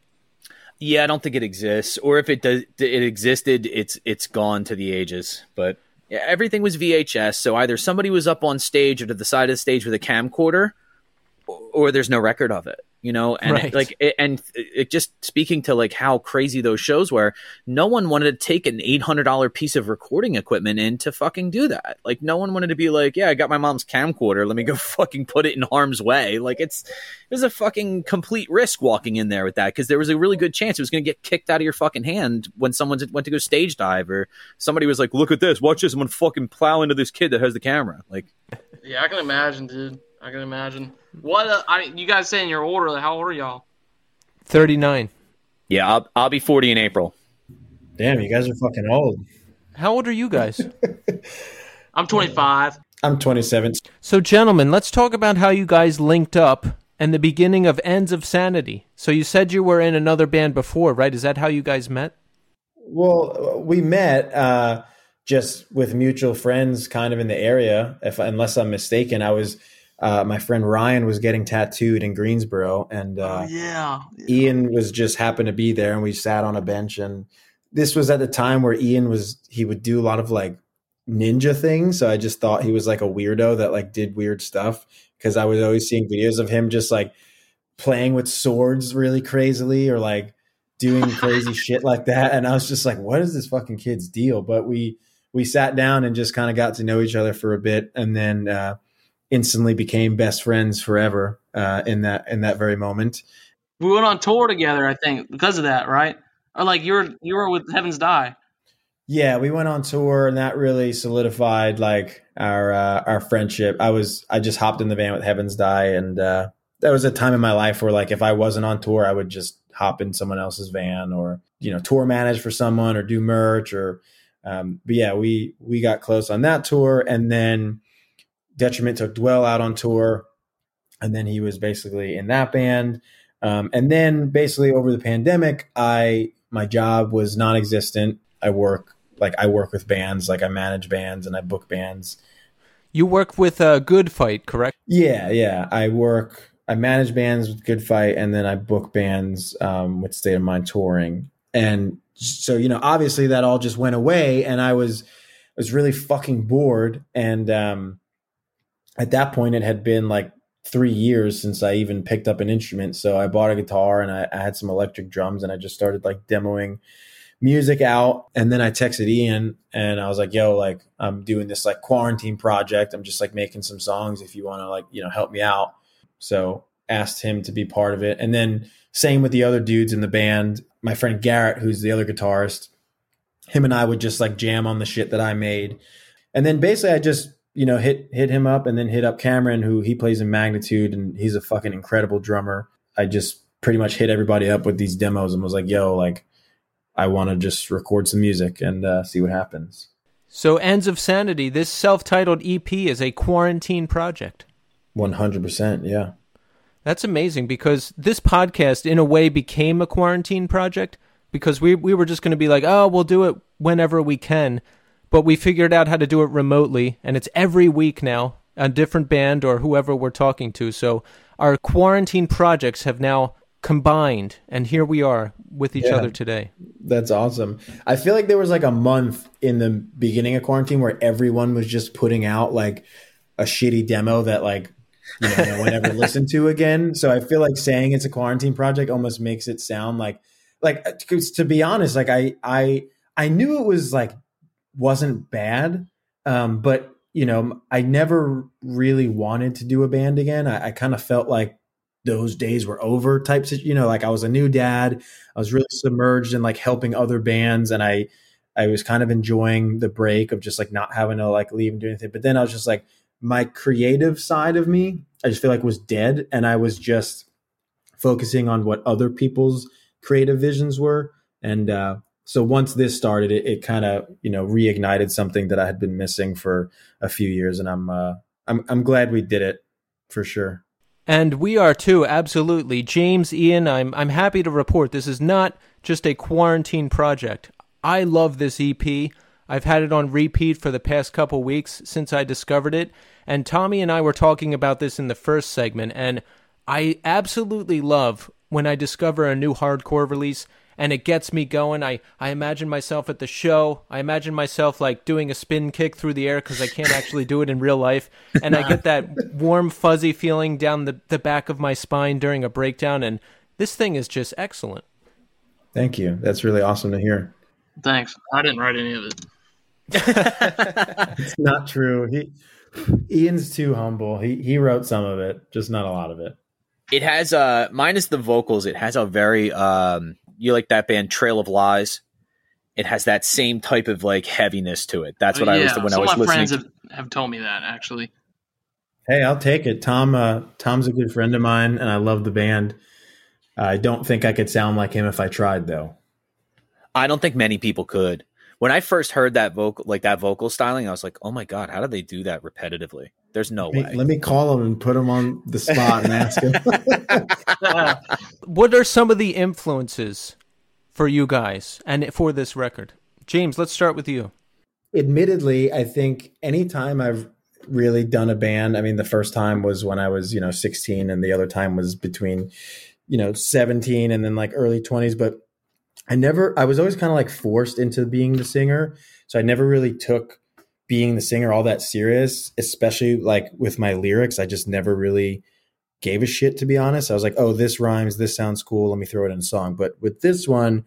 Yeah, I don't think it exists, or if it does, it existed, it's it's gone to the ages. But yeah, everything was VHS, so either somebody was up on stage or to the side of the stage with a camcorder, or there's no record of it you know? And right. it, like it, and it just speaking to like how crazy those shows were no one wanted to take an $800 piece of recording equipment in to fucking do that. Like no one wanted to be like yeah i got my mom's camcorder. Let me go fucking put it in harm's way. Like it's it was a fucking complete risk walking in there with that because there was a really good chance it was going to get kicked out of your fucking hand when someone went to go stage dive or somebody was like look at this. Watch this. I'm gonna fucking plow into this kid that has the camera. Like yeah i can imagine dude. I can imagine. What uh, I you guys say in your order? How old are y'all? Thirty nine. Yeah, I'll I'll be forty in April. Damn, you guys are fucking old. How old are you guys? I'm 25. I'm 27. So, gentlemen, let's talk about how you guys linked up and the beginning of Ends of Sanity. So, you said you were in another band before, right? Is that how you guys met? Well, we met uh, just with mutual friends, kind of in the area. If unless I'm mistaken, I was uh, my friend Ryan was getting tattooed in Greensboro, and uh, oh, yeah. yeah. Ian was just happened to be there, and we sat on a bench. And this was at the time where Ian was he would do a lot of like ninja things, so I just thought he was like a weirdo that like did weird stuff because I was always seeing videos of him just like playing with swords really crazily or like doing crazy shit like that, and I was just like, what is this fucking kid's deal? But we we sat down and just kind of got to know each other for a bit, and then. Uh, instantly became best friends forever uh, in that in that very moment. We went on tour together, I think, because of that, right? Or like you were you were with Heavens Die. Yeah, we went on tour, and that really solidified like our uh, our friendship. I was I just hopped in the van with Heavens Die, and uh, that was a time in my life where like if I wasn't on tour, I would just hop in someone else's van or you know tour manage for someone or do merch or. Um, but yeah, we we got close on that tour, and then Detriment took Dwell out on tour, and then he was basically in that band. Um, and then basically over the pandemic, I my job was non-existent. I work like I work with bands, like I manage bands and I book bands. You work with a uh, Good Fight, correct? Yeah, yeah. I work. I manage bands with Good Fight, and then I book bands um, with State of Mind touring. And so, you know, obviously that all just went away, and I was was really fucking bored. And um, at that point, it had been like three years since I even picked up an instrument. So I bought a guitar and I, I, had some electric drums and I just started like demoing music out. And then I texted Ian and I was like, yo, like I'm doing this like quarantine project. I'm just like making some songs if you want to like, you know, help me out. So asked him to be part of it. And then same with the other dudes in the band. My friend Garrett, who's the other guitarist, him and I would just like jam on the shit that I made. And then basically I just you know, hit hit him up and then hit up Cameron, who he plays in Magnitude, and he's a fucking incredible drummer. I just pretty much hit everybody up with these demos and was like, "Yo, like, I want to just record some music and uh, see what happens." So, Ends of Sanity, this self-titled EP is a quarantine project. One hundred percent, yeah. That's amazing because this podcast, in a way, became a quarantine project because we we were just going to be like, "Oh, we'll do it whenever we can." But we figured out how to do it remotely, and it's every week now, a different band or whoever we're talking to. So our quarantine projects have now combined, and here we are with each yeah, other today. That's awesome. I feel like there was like a month in the beginning of quarantine where everyone was just putting out like a shitty demo that like you know, no one ever listened to again. So I feel like saying it's a quarantine project almost makes it sound like like to be honest, like I I I knew it was like wasn't bad. Um, but you know, I never really wanted to do a band again. I, I kind of felt like those days were over types of, you know, like I was a new dad. I was really submerged in like helping other bands and I I was kind of enjoying the break of just like not having to like leave and do anything. But then I was just like my creative side of me, I just feel like was dead and I was just focusing on what other people's creative visions were. And uh so once this started, it, it kind of you know reignited something that I had been missing for a few years, and I'm uh, I'm I'm glad we did it for sure. And we are too, absolutely. James, Ian, I'm I'm happy to report this is not just a quarantine project. I love this EP. I've had it on repeat for the past couple weeks since I discovered it, and Tommy and I were talking about this in the first segment, and I absolutely love when I discover a new hardcore release and it gets me going. I, I imagine myself at the show. I imagine myself like doing a spin kick through the air because I can't actually do it in real life. And I get that warm, fuzzy feeling down the, the back of my spine during a breakdown. And this thing is just excellent. Thank you. That's really awesome to hear. Thanks. I didn't write any of it. it's not true. He Ian's too humble. He he wrote some of it, just not a lot of it. It has uh minus the vocals, it has a very um you like that band Trail of Lies. It has that same type of like heaviness to it. That's what yeah, I was when I was my listening. friends have, have told me that actually. Hey, I'll take it. Tom uh, Tom's a good friend of mine, and I love the band. I don't think I could sound like him if I tried, though. I don't think many people could. When I first heard that vocal, like that vocal styling, I was like, "Oh my god, how do they do that repetitively?" There's no Hey, way. let me call him and put him on the spot and ask him. What are some of the influences for you guys and for this record? James, let's start with you. Admittedly, I think anytime I've really done a band, I mean, the first time was when I was, you know, 16, and the other time was between, you know, 17 and then like early 20s. But I never, I was always kind of like forced into being the singer. So I never really took being the singer all that serious, especially like with my lyrics. I just never really gave a shit, to be honest. I was like, oh, this rhymes, this sounds cool. Let me throw it in a song. But with this one,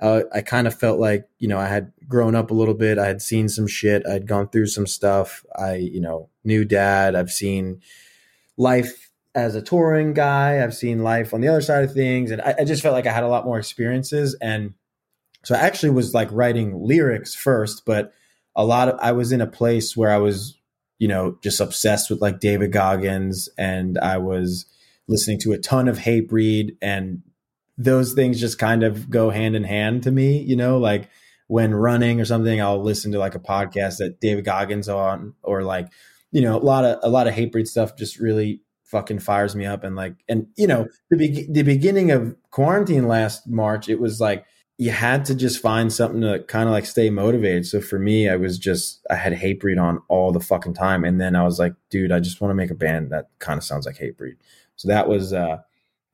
uh, I kind of felt like, you know, I had grown up a little bit. I had seen some shit. I'd gone through some stuff. I, you know, knew dad. I've seen life as a touring guy. I've seen life on the other side of things. And I, I just felt like I had a lot more experiences. And so I actually was like writing lyrics first, but a lot of, I was in a place where I was, you know, just obsessed with like David Goggins and I was listening to a ton of Hatebreed and those things just kind of go hand in hand to me, you know, like when running or something, I'll listen to like a podcast that David Goggins on or like, you know, a lot of, a lot of Hatebreed stuff just really fucking fires me up. And like, and you know, the, be- the beginning of quarantine last March, it was like, you had to just find something to kind of like stay motivated. So for me, I was just I had Hatebreed on all the fucking time, and then I was like, dude, I just want to make a band that kind of sounds like Hatebreed. So that was uh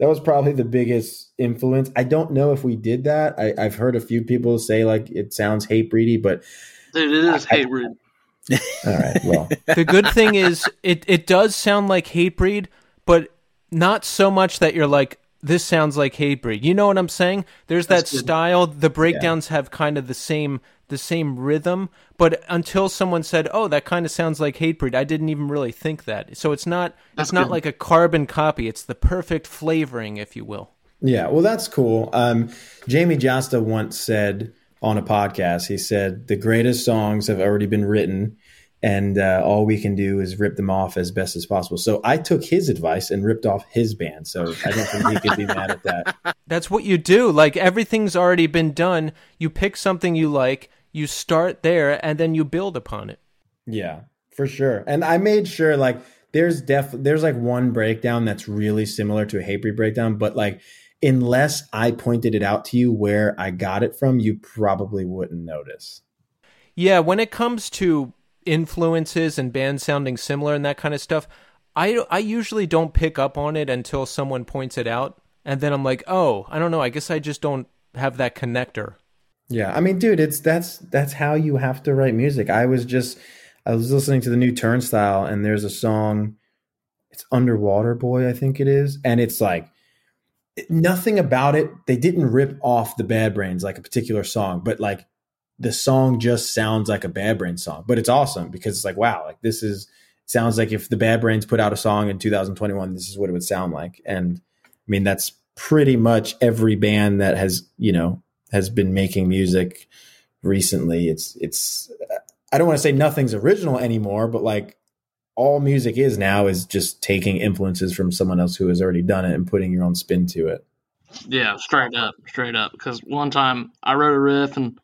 that was probably the biggest influence. I don't know if we did that. I, I've heard a few people say like it sounds Hatebreedy, but Dude, it is I- hate rude. all right, well, The good thing is it it does sound like Hatebreed, but not so much that you're like this sounds like Hatebreed. You know what I'm saying? There's that good. style. The breakdowns have kind of the same the same rhythm, but until someone said, "Oh, that kind of sounds like Hatebreed," I didn't even really think that. So it's not That's it's not good. like a carbon copy. It's the perfect flavoring, if you will. Yeah, well, that's cool. Um, Jamey Jasta once said on a podcast, he said, the greatest songs have already been written, and uh, all we can do is rip them off as best as possible. So I took his advice and ripped off his band. So I don't think he could be mad at that. That's what you do. Like everything's already been done. You pick something you like, you start there, and then you build upon it. Yeah, for sure. And I made sure, like, there's def there's like one breakdown that's really similar to a Hatebreed breakdown, but like unless I pointed it out to you where I got it from, you probably wouldn't notice. Yeah, when it comes to influences and bands sounding similar and that kind of stuff, I I usually don't pick up on it until someone points it out, and then I'm like, oh, I don't know. I guess I just don't have that connector. Yeah, I mean, dude, it's that's that's how you have to write music. I was just I was listening to the new Turnstile, and there's a song. It's Underwater Boi, I think it is, and it's like nothing about it. They didn't rip off the Bad Brains like a particular song, but like the song just sounds like a Bad Brains song. But it's awesome because it's like wow, like this is sounds like if the Bad Brains put out a song in 2021, this is what it would sound like. And I mean, that's pretty much every band that has you know has been making music recently. It's it's I don't want to say nothing's original anymore, but like all music is now is just taking influences from someone else who has already done it and putting your own spin to it. Yeah, straight up, straight up. Because one time I wrote a riff, and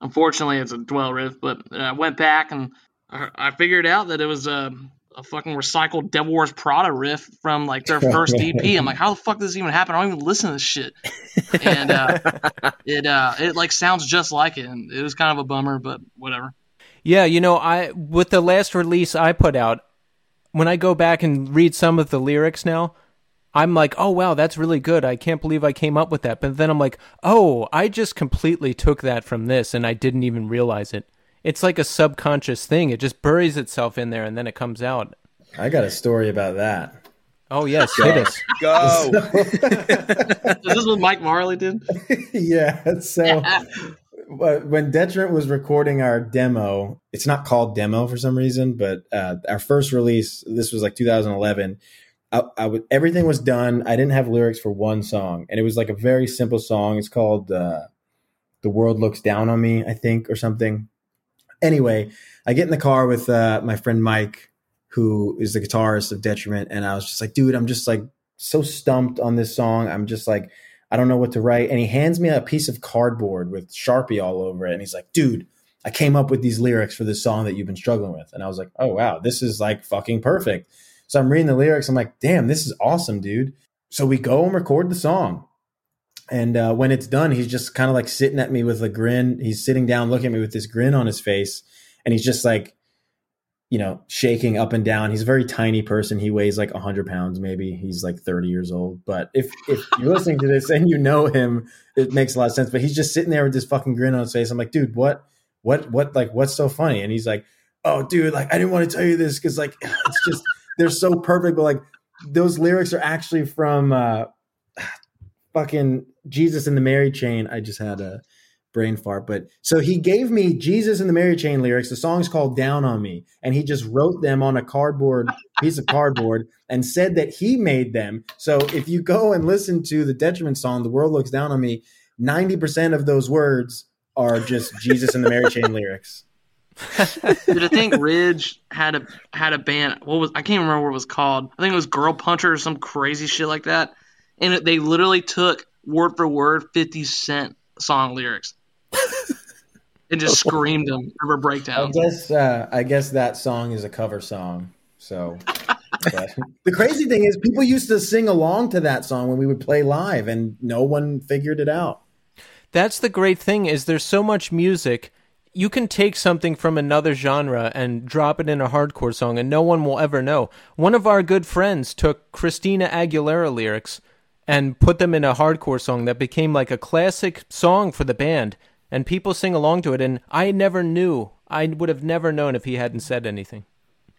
unfortunately it's a dwell riff, but I went back and I I figured out that it was a, a fucking recycled Devil Wears Prada riff from like their first EP. I'm like, how the fuck does this even happen? I don't even listen to this shit. And uh, it uh, it like sounds just like it, and it was kind of a bummer, but whatever. Yeah, you know, I with the last release I put out, when I go back and read some of the lyrics now, I'm like, oh wow, that's really good. I can't believe I came up with that. But then I'm like, oh, I just completely took that from this, and I didn't even realize it. It's like a subconscious thing. It just buries itself in there, and then it comes out. I got a story about that. Oh yes, hit us. Go. Is this what Mike Marley did? yeah. So when Detriment was recording our demo, it's not called demo for some reason, but uh, our first release, this was like 2011. I, I would, everything was done. I didn't have lyrics for one song, and it was like a very simple song. It's called uh, "The World Looks Down on Me," I think, or something. Anyway, I get in the car with uh, my friend Mike, who is the guitarist of Detriment, and I was just like, dude, I'm just like so stumped on this song. I'm just like, I don't know what to write. And he hands me a piece of cardboard with Sharpie all over it. And he's like, dude, I came up with these lyrics for this song that you've been struggling with. And I was like, oh, wow, this is like fucking perfect. So I'm reading the lyrics. I'm like, damn, this is awesome, dude. So we go and record the song. And uh, when it's done, he's just kind of like sitting at me with a grin. He's sitting down, looking at me with this grin on his face. And he's just like, you know, shaking up and down. He's a very tiny person. He weighs like 100 pounds, maybe. He's like 30 years old. But if, if you're listening to this and you know him, it makes a lot of sense. But he's just sitting there with this fucking grin on his face. I'm like, dude, what, what, what, like, what's so funny? And he's like, oh, dude, like, I didn't want to tell you this because, like, it's just, they're so perfect. But, like, those lyrics are actually from uh, fucking Jesus and the Mary Chain. I just had a, brain fart. But so he gave me Jesus and the Mary Chain lyrics. The song's called Down on Me. And he just wrote them on a cardboard piece of cardboard and said that he made them. So if you go and listen to the Detriment song, The World Looks Down on Me, 90% of those words are just Jesus and the Mary Chain lyrics. Did I think Ridge had a had a band? What was I can't remember what it was called. I think it was Girl Puncher or some crazy shit like that. And it, they literally took word for word Fifty Cent song lyrics and just screamed them over I breakdowns. guess uh, I guess that song is a cover song. So the crazy thing is people used to sing along to that song when we would play live and no one figured it out. That's the great thing is there's so much music. You can take something from another genre and drop it in a hardcore song and no one will ever know. One of our good friends took Christina Aguilera lyrics and put them in a hardcore song that became like a classic song for the band and people sing along to it and I never knew. I would have never known if he hadn't said anything.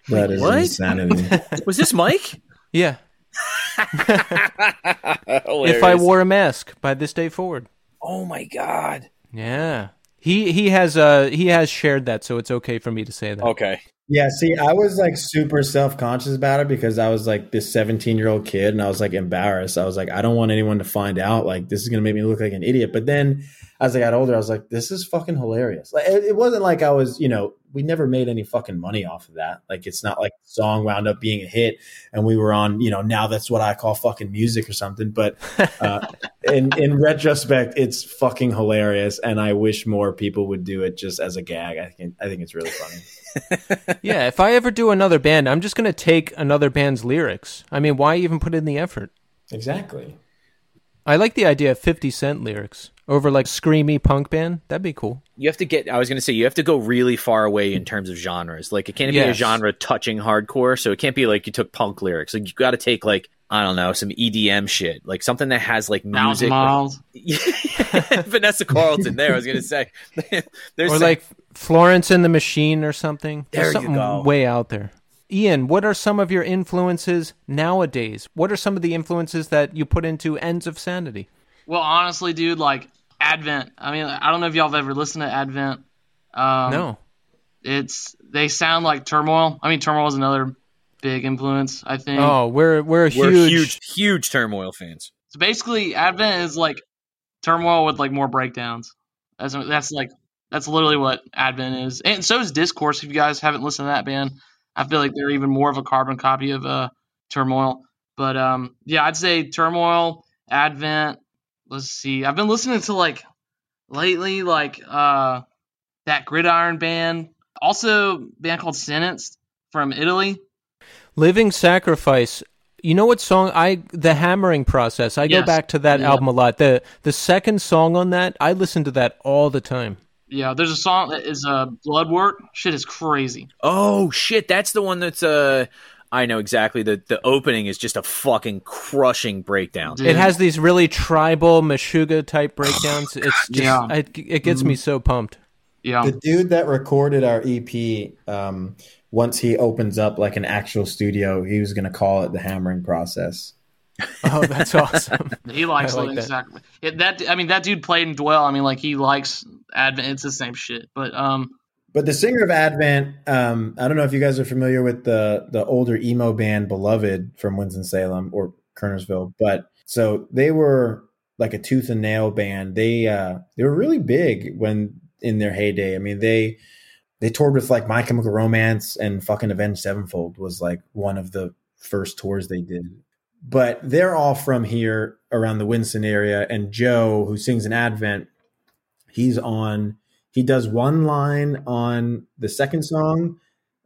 That is what? insanity. Was this Mike? Yeah. If I wore a mask by this day forward. Oh my god. Yeah. He he has uh he has shared that so it's okay for me to say that. Okay. Yeah, see, I was like super self conscious about it because I was like this 17 year old kid and I was like embarrassed. I was like, I don't want anyone to find out. Like, this is going to make me look like an idiot. But then as I got older, I was like, this is fucking hilarious. Like, it, it wasn't like I was, you know, we never made any fucking money off of that. Like, it's not like the song wound up being a hit and we were on, you know, now that's what I call fucking music or something. But uh, in, in retrospect, it's fucking hilarious. And I wish more people would do it just as a gag. I think, I think it's really funny. Yeah, if I ever do another band, I'm just going to take another band's lyrics. I mean, why even put in the effort? Exactly. I like the idea of 50 Cent lyrics over like screamy punk band. That'd be cool. You have to get. I was going to say you have to go really far away in terms of genres. Like it can't be a genre touching hardcore, so it can't be like you took punk lyrics. Like you got to take like I don't know some EDM shit, like something that has like Thousand music. miles. Vanessa Carlton. There, I was going to say. There's Or some- like Florence and the Machine or something. There you something go. way out there. Ian, what are some of your influences nowadays? What are some of the influences that you put into Ends of Sanity? Well, honestly, dude, like Advent. I mean, I don't know if y'all have ever listened to Advent. Um, no. it's they sound like Turmoil. I mean, Turmoil is another big influence. I think. Oh, we're we're a we're huge, huge, huge turmoil fans. So basically, Advent is like Turmoil with like more breakdowns. That's that's like that's literally what Advent is, and so is Discourse. If you guys haven't listened to that band, I feel like they're even more of a carbon copy of uh, Turmoil. But um, yeah, I'd say Turmoil, Advent. Let's see. I've been listening to like lately, like uh, that Gridiron band. Also, a band called Sentenced from Italy. Living Sacrifice. You know what song I the hammering process. I go back to that Yeah. album a lot. The the second song on that, I listen to that all the time. Yeah, there's a song that is uh, Blood Work. Shit is crazy. Oh shit, that's the one that's uh I know exactly. The the opening is just a fucking crushing breakdown. Dude. It has these really tribal Meshuggah type breakdowns. It's just Yeah. it, it gets me so pumped. Yeah. The dude that recorded our EP, um, once he opens up like an actual studio, he was going to call it the hammering process. Oh, that's awesome. He likes I like living that. sacrifice. Yeah, that I mean, that dude played in Dwell. I mean, like he likes Advent. It's the same shit. But um, But the singer of Advent, um, I don't know if you guys are familiar with the the older emo band Beloved from Winston Salem or Kernersville, but so they were like a tooth and nail band. They uh, they were really big when in their heyday. I mean they they toured with like My Chemical Romance and fucking Avenged Sevenfold was like one of the first tours they did. But they're all from here around the Winston area, and Joe, who sings in Advent, he's on he does one line on the second song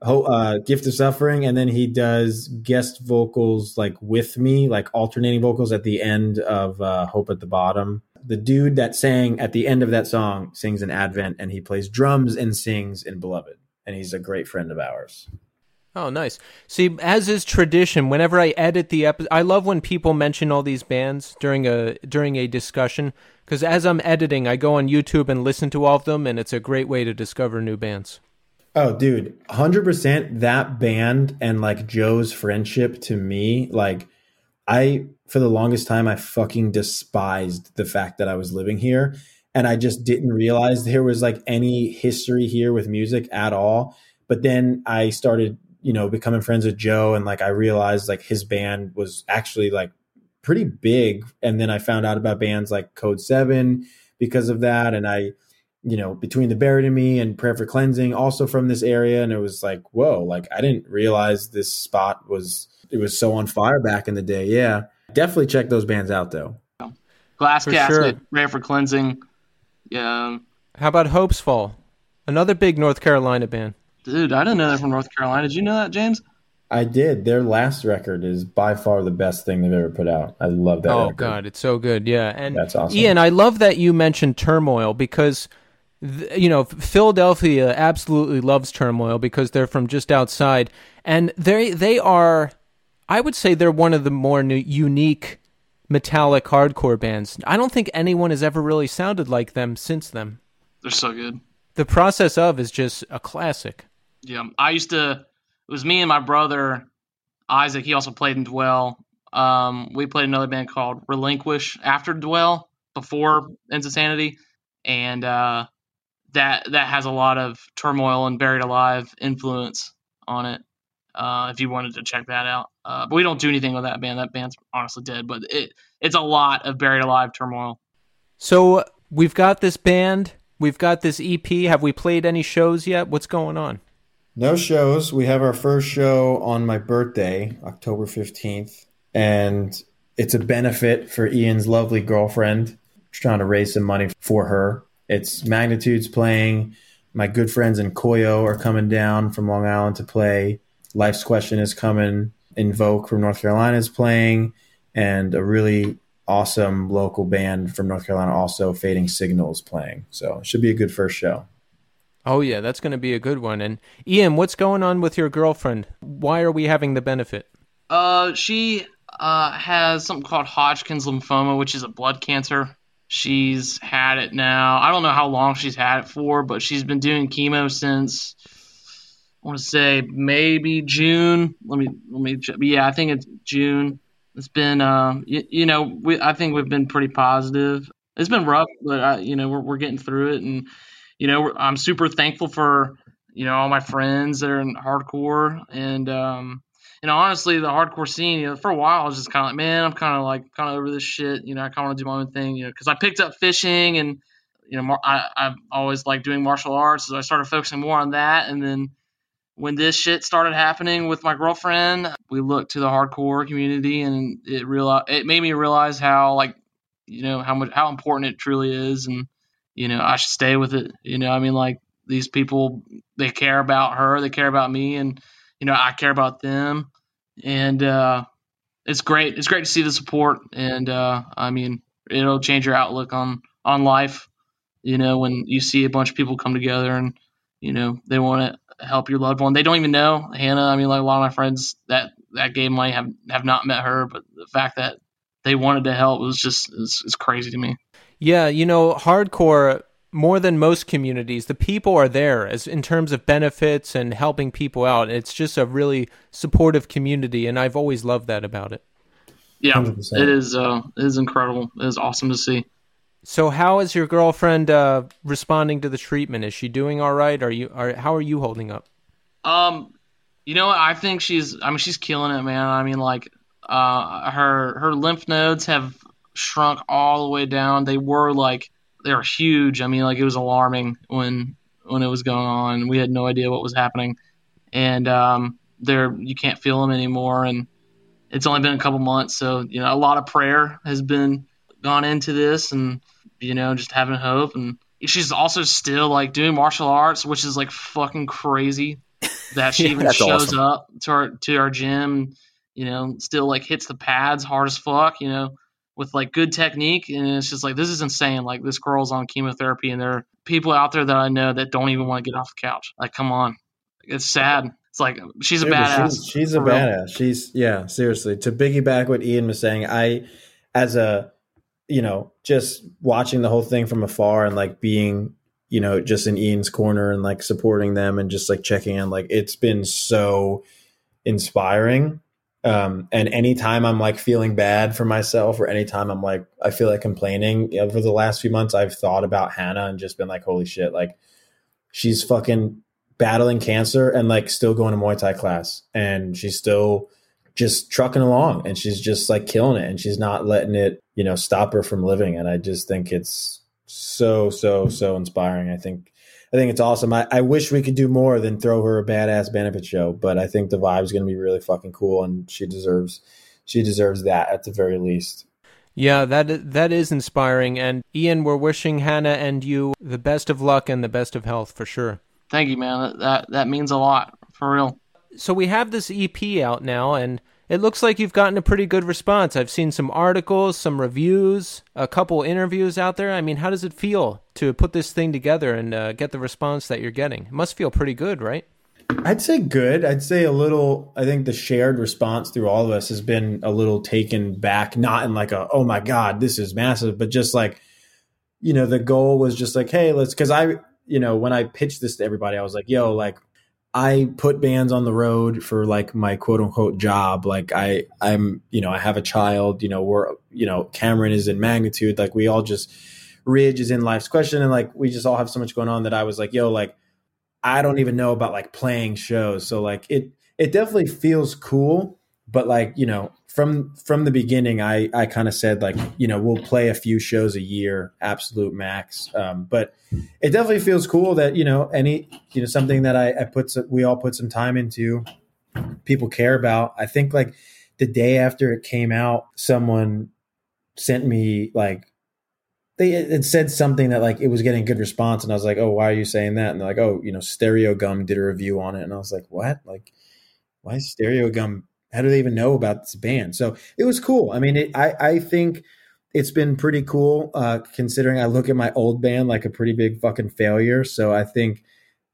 uh, gift of suffering. And then he does guest vocals like with me like alternating vocals at the end of uh, hope at the bottom. The dude that sang at the end of that song sings in advent and he plays drums and sings in beloved. And he's a great friend of ours Oh, nice. See, as is tradition, whenever I edit the episode, I love when people mention all these bands during a during a discussion because as I'm editing, I go on YouTube and listen to all of them, and it's a great way to discover new bands. Oh, dude, 100% that band and like Joe's friendship to me, like, I, for the longest time, I fucking despised the fact that I was living here. And I just didn't realize there was like any history here with music at all. But then I started, you know, becoming friends with Joe and like I realized like his band was actually like pretty big. And then I found out about bands like Codeseven because of that. And I, you know, Between the Buried and Me and prayer for cleansing, also from this area, and it was like, whoa, like I didn't realize this spot was it was so on fire back in the day. Yeah, definitely check those bands out though. Glass For Casket, sure. Prayer for Cleansing. Yeah, How about Hopesfall? Another big North Carolina band. Dude, I didn't know they're from North Carolina. Did you know that, James? I did. Their last record is by far the best thing they've ever put out. I love that. oh record. God, it's so good. Yeah, and That's awesome. Ian, I love that you mentioned Turmoil because th- you know Philadelphia absolutely loves Turmoil because they're from just outside, and they they are, I would say they're one of the more new, unique metallic hardcore bands. I don't think anyone has ever really sounded like them since them. They're so good. The process of is just a classic. Yeah, I used to. It was me and my brother Isaac. He also played in Dwell. Um, we played another band called Relinquish after Dwell, before Ends of Sanity, and uh, that that has a lot of Turmoil and Buried Alive influence on it. Uh, if you wanted to check that out, uh, but we don't do anything with that band. That band's honestly dead, but it it's a lot of Buried Alive Turmoil. So we've got this band, we've got this EP. Have we played any shows yet? What's going on? No shows. We have our first show on my birthday, October 15th, and it's a benefit for Ian's lovely girlfriend. Trying to raise some money for her. It's Magnitudes playing. My good friends in Koyo are coming down from Long Island to play. Life's Question is coming. Invoke from North Carolina is playing. And a really awesome local band from North Carolina, also Fading Signals, playing. So it should be a good first show. Oh yeah, that's going to be a good one. And Ian, what's going on with your girlfriend? Why are we having the benefit? Uh, she uh has something called Hodgkin's lymphoma, which is a blood cancer. She's had it now. I don't know how long she's had it for, but she's been doing chemo since I want to say maybe June. Let me let me. Yeah, I think it's June. It's been uh you, you know we I think we've been pretty positive. It's been rough, but I, you know we're we're getting through it, and you know I'm super thankful for you know all my friends that are in hardcore and um and honestly, the hardcore scene, you know, for a while, I was just kind of like, man, I'm kind of like, kind of over this shit. You know, I kind of want to do my own thing, you know, because I picked up fishing and, you know, I, I've always liked doing martial arts. So I started focusing more on that. And then when this shit started happening with my girlfriend, we looked to the hardcore community and it real it made me realize how, like, you know, how much, how important it truly is. And, you know, I should stay with it. You know, I mean, like, these people, they care about her, they care about me, and, you know, I care about them and uh, it's great. It's great to see the support, and uh, I mean, it'll change your outlook on on life. You know, when you see a bunch of people come together and you know they want to help your loved one. They don't even know Hannah. I mean, like a lot of my friends that that game might have have not met her, but the fact that they wanted to help was just is, is crazy to me. Yeah, you know, hardcore more than most communities, the people are there as in terms of benefits and helping people out. It's just a really supportive community, and I've always loved that about it. Yeah, 100%. it is. Uh, it is incredible. It is awesome to see. So, how is your girlfriend uh, responding to the treatment? Is she doing all right? Are you? Are how are you holding up? Um, you know, I think she's. I mean, she's killing it, man. I mean, like, uh, her her lymph nodes have shrunk all the way down. They were like they were huge. I mean, like it was alarming when when it was going on. We had no idea what was happening, and um, there you can't feel them anymore. And it's only been a couple months, so you know a lot of prayer has been gone into this, and you know just having hope. And she's also still like doing martial arts, which is like fucking crazy that she even shows awesome. up to our to our gym. You know, still like hits the pads hard as fuck. You know, with like good technique and it's just like this is insane. Like this girl's on chemotherapy and there are people out there that i know that don't even want to get off the couch. Like come on. It's sad. It's like she's a Dude, badass. she's, she's a real. badass. She's yeah seriously. To piggyback what ian was saying i as a you know just watching the whole thing from afar and like being you know just in ian's corner and like supporting them and just like checking in like it's been so inspiring um, and anytime I'm like feeling bad for myself or anytime I'm like, I feel like complaining over the last few months, I've thought about Hannah and just been like, holy shit, like she's fucking battling cancer and like still going to Muay Thai class and she's still just trucking along and she's just like killing it and she's not letting it, you know, stop her from living. And I just think it's so, so, so inspiring. I think I think it's awesome. I, I wish we could do more than throw her a badass benefit show, but I think the vibe is going to be really fucking cool, and she deserves she deserves that at the very least. Yeah, that that is inspiring. And Ian, we're wishing Hannah and you the best of luck and the best of health for sure. Thank you, man. That that means a lot for real. So we have this EP out now, and it looks like you've gotten a pretty good response. I've seen some articles, some reviews, a couple interviews out there. I mean, how does it feel to put this thing together and uh, get the response that you're getting? It must feel pretty good, right? I'd say good. I'd say a little. I think the shared response through all of us has been a little taken back, not in like a, oh my God, this is massive, but just like, you know, the goal was just like, hey, let's, cause I, you know, when I pitched this to everybody, I was like, yo, like, I put bands on the road for like my quote unquote job. Like I, I'm, you know, I have a child, you know, we're, you know, Cameron is in magnitude. Like we all just, Ridge is in life's question. And like, we just all have so much going on that I was like, yo, like, I don't even know about like playing shows. So like it, it definitely feels cool, but like, you know, from from the beginning, I I kind of said like you know we'll play a few shows a year, absolute max. Um, but it definitely feels cool that you know any you know something that I, I put some, we all put some time into, people care about. I think like the day after it came out, someone sent me like they it said something that like it was getting good response, and I was like, oh, why are you saying that? And they're like, oh, you know, Stereogum did a review on it, and I was like, what? Like, why is Stereogum how do they even know about this band? So it was cool. I mean, it, I I think it's been pretty cool uh, considering I look at my old band like a pretty big fucking failure. So I think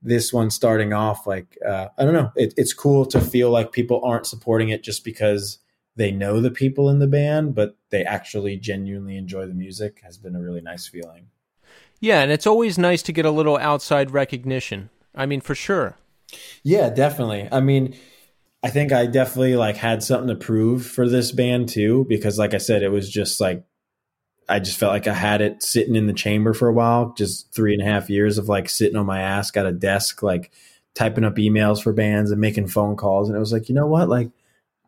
this one starting off like uh, I don't know, it, it's cool to feel like people aren't supporting it just because they know the people in the band, but they actually genuinely enjoy the music has been a really nice feeling. Yeah, and it's always nice to get a little outside recognition. I mean, for sure. Yeah, definitely. I mean, I think I definitely like had something to prove for this band too, because like I said, it was just like I just felt like I had it sitting in the chamber for a while, just three and a half years of like sitting on my ass, at a desk, like typing up emails for bands and making phone calls. And it was like, you know what? Like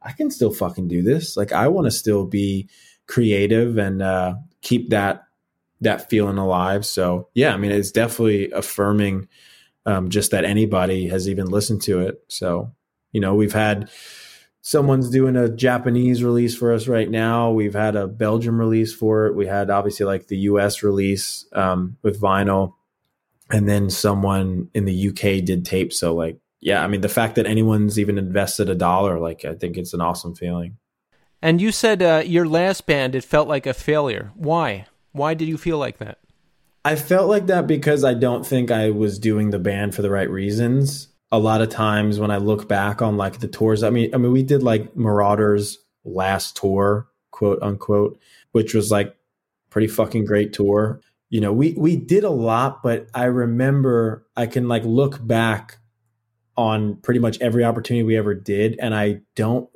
I can still fucking do this. Like I want to still be creative and uh, keep that that feeling alive. So yeah, I mean, it's definitely affirming um, just that anybody has even listened to it. So you know, we've had someone's doing a Japanese release for us right now. We've had a Belgium release for it. We had obviously like the US release um, with vinyl. And then someone in the UK did tape. So like yeah, I mean, the fact that anyone's even invested a dollar, like, I think it's an awesome feeling. And you said uh, your last band, it felt like a failure. Why? Why did you feel like that? I felt like that because I don't think I was doing the band for the right reasons. A lot of times when I look back on like the tours, I mean, I mean, we did like Marauders last tour, quote unquote, which was like pretty fucking great tour. You know, we we did a lot, but I remember I can like look back on pretty much every opportunity we ever did, and I don't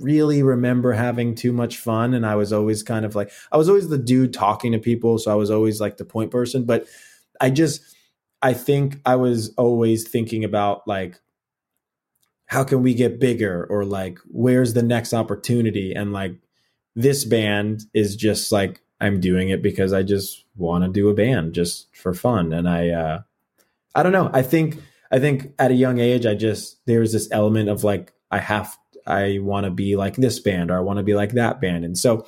really remember having too much fun. And I was always kind of like I was always the dude talking to people, so I was always like the point person. But I just I think I was always thinking about like how can we get bigger? Or like where's the next opportunity? And like this band is just like I'm doing it because I just want to do a band just for fun. And I uh I don't know. I think I think at a young age I just there's this element of like I have I want to be like this band or I want to be like that band. And so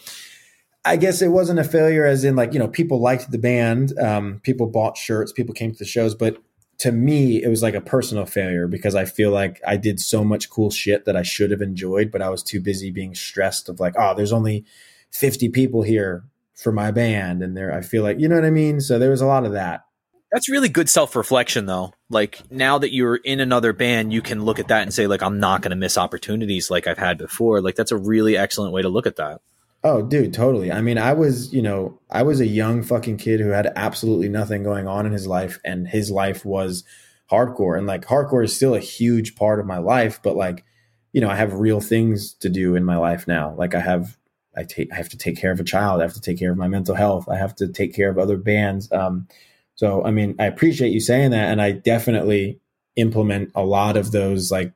I guess it wasn't a failure as in like you know people liked the band um people bought shirts people came to the shows but to me, it was like a personal failure because I feel like I did so much cool shit that I should have enjoyed, but I was too busy being stressed of like, oh, there's only 50 people here for my band. And there, I feel like, you know what I mean? So there was a lot of that. That's really good self reflection, though. Like now that you're in another band, you can look at that and say, like, I'm not going to miss opportunities like I've had before. Like that's a really excellent way to look at that. Oh, dude, totally. I mean, I was, you know, I was a young fucking kid who had absolutely nothing going on in his life, and his life was hardcore. And like, hardcore is still a huge part of my life, but like, you know, I have real things to do in my life now. Like, I have, I take, I have to take care of a child. I have to take care of my mental health. I have to take care of other bands. Um, so, I mean, I appreciate you saying that, and I definitely implement a lot of those, like,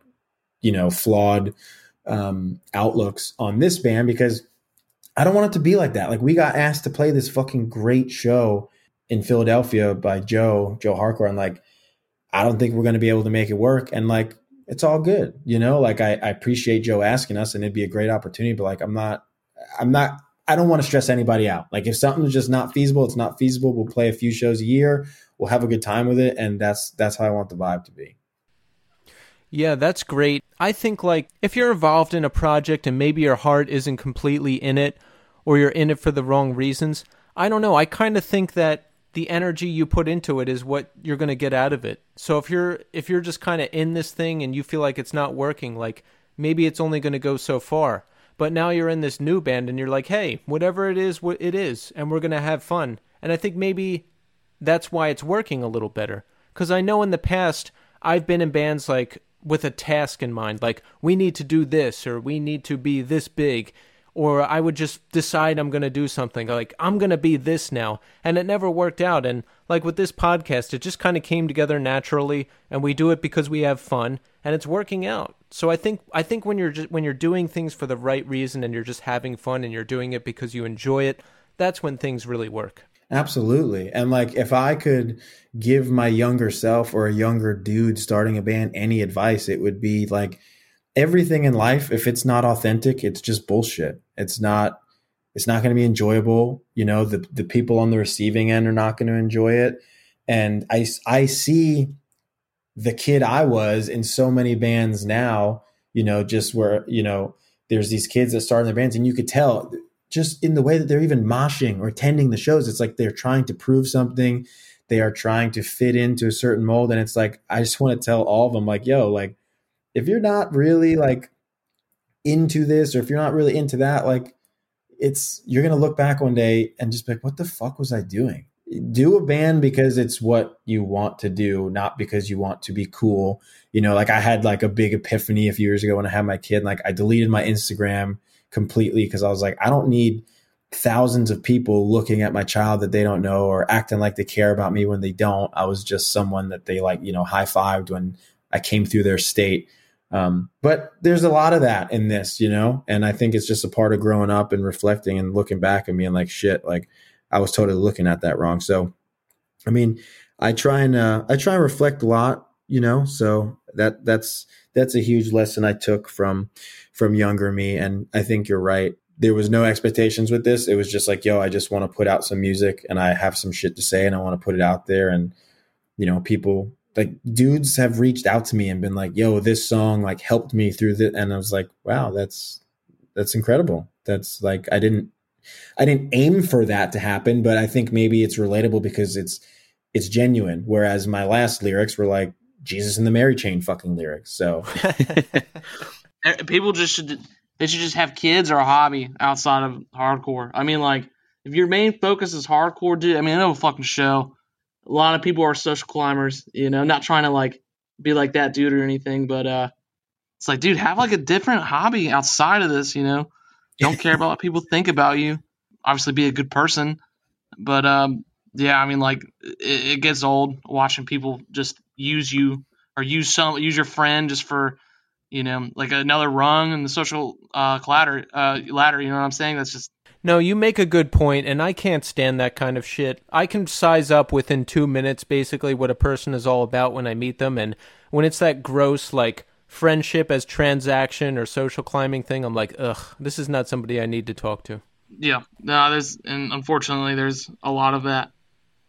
you know, flawed um, outlooks on this band because I don't want it to be like that. Like we got asked to play this fucking great show in Philadelphia by Joe, Joe Hardcore, and like I don't think we're gonna be able to make it work. And like it's all good, you know. Like I, I appreciate Joe asking us, and it'd be a great opportunity. But like I'm not, I'm not, I don't want to stress anybody out. Like if something's just not feasible, it's not feasible. We'll play a few shows a year. We'll have a good time with it, and that's that's how I want the vibe to be. Yeah, that's great. I think like if you're involved in a project and maybe your heart isn't completely in it or you're in it for the wrong reasons, I don't know. I kind of think that the energy you put into it is what you're going to get out of it. So if you're if you're just kind of in this thing and you feel like it's not working, like maybe it's only going to go so far. But now you're in this new band and you're like, "Hey, whatever it is, what it is, and we're going to have fun." And I think maybe that's why it's working a little better. Cuz I know in the past I've been in bands like with a task in mind, like we need to do this or we need to be this big, or I would just decide I'm going to do something like I'm going to be this now, and it never worked out. And like with this podcast, it just kind of came together naturally, and we do it because we have fun, and it's working out. So I think I think when you're just when you're doing things for the right reason and you're just having fun and you're doing it because you enjoy it, that's when things really work. Absolutely. And like if I could give my younger self or a younger dude starting a band any advice, it would be like everything in life if it's not authentic, it's just bullshit. It's not it's not going to be enjoyable, you know, the the people on the receiving end are not going to enjoy it. And I I see the kid I was in so many bands now, you know, just where, you know, there's these kids that start in their bands and you could tell just in the way that they're even moshing or attending the shows. It's like they're trying to prove something. They are trying to fit into a certain mold. And it's like, I just want to tell all of them, like, yo, like, if you're not really like into this or if you're not really into that, like, it's, you're to look back one day and just be like, what the fuck was I doing? Do a band because it's what you want to do, not because you want to be cool. You know, like I had like a big epiphany a few years ago when I had my kid, like I deleted my Instagram completely because I was like, I don't need thousands of people looking at my child that they don't know or acting like they care about me when they don't. I was just someone that they like, you know, high fived when I came through their state. Um, but there's a lot of that in this, you know, and I think it's just a part of growing up and reflecting and looking back and being like, shit, like I was totally looking at that wrong. So, I mean, I try and uh, I try and reflect a lot, you know. So that that's that's a huge lesson I took from from younger me. And I think you're right. There was no expectations with this. It was just like, yo, I just want to put out some music and I have some shit to say and I want to put it out there. And, you know, people like dudes have reached out to me and been like, "Yo, this song like helped me through the," and I was like, "Wow, that's that's incredible. That's like I didn't I didn't aim for that to happen, but I think maybe it's relatable because it's it's genuine. Whereas my last lyrics were like Jesus and the Mary Chain fucking lyrics. So Eh, People just should they should just have kids or a hobby outside of hardcore. I mean, like if your main focus is hardcore, dude. I mean, I know a fucking show. A lot of people are social climbers. You know, not trying to like be like that dude or anything, but uh, it's like, dude, have like a different hobby outside of this. You know, don't care about what people think about you. Obviously, be a good person, but um, yeah, I mean, like it, it gets old watching people just use you or use some use your friend just for you know like another rung in the social uh ladder uh ladder. You know what I'm saying? That's just No, you make a good point, and I can't stand that kind of shit. I can size up within two minutes basically what a person is all about when I meet them, and when it's that gross, like, friendship as transaction or social climbing thing, I'm like, ugh, this is not somebody I need to talk to. yeah. No, there's and unfortunately there's a lot of that.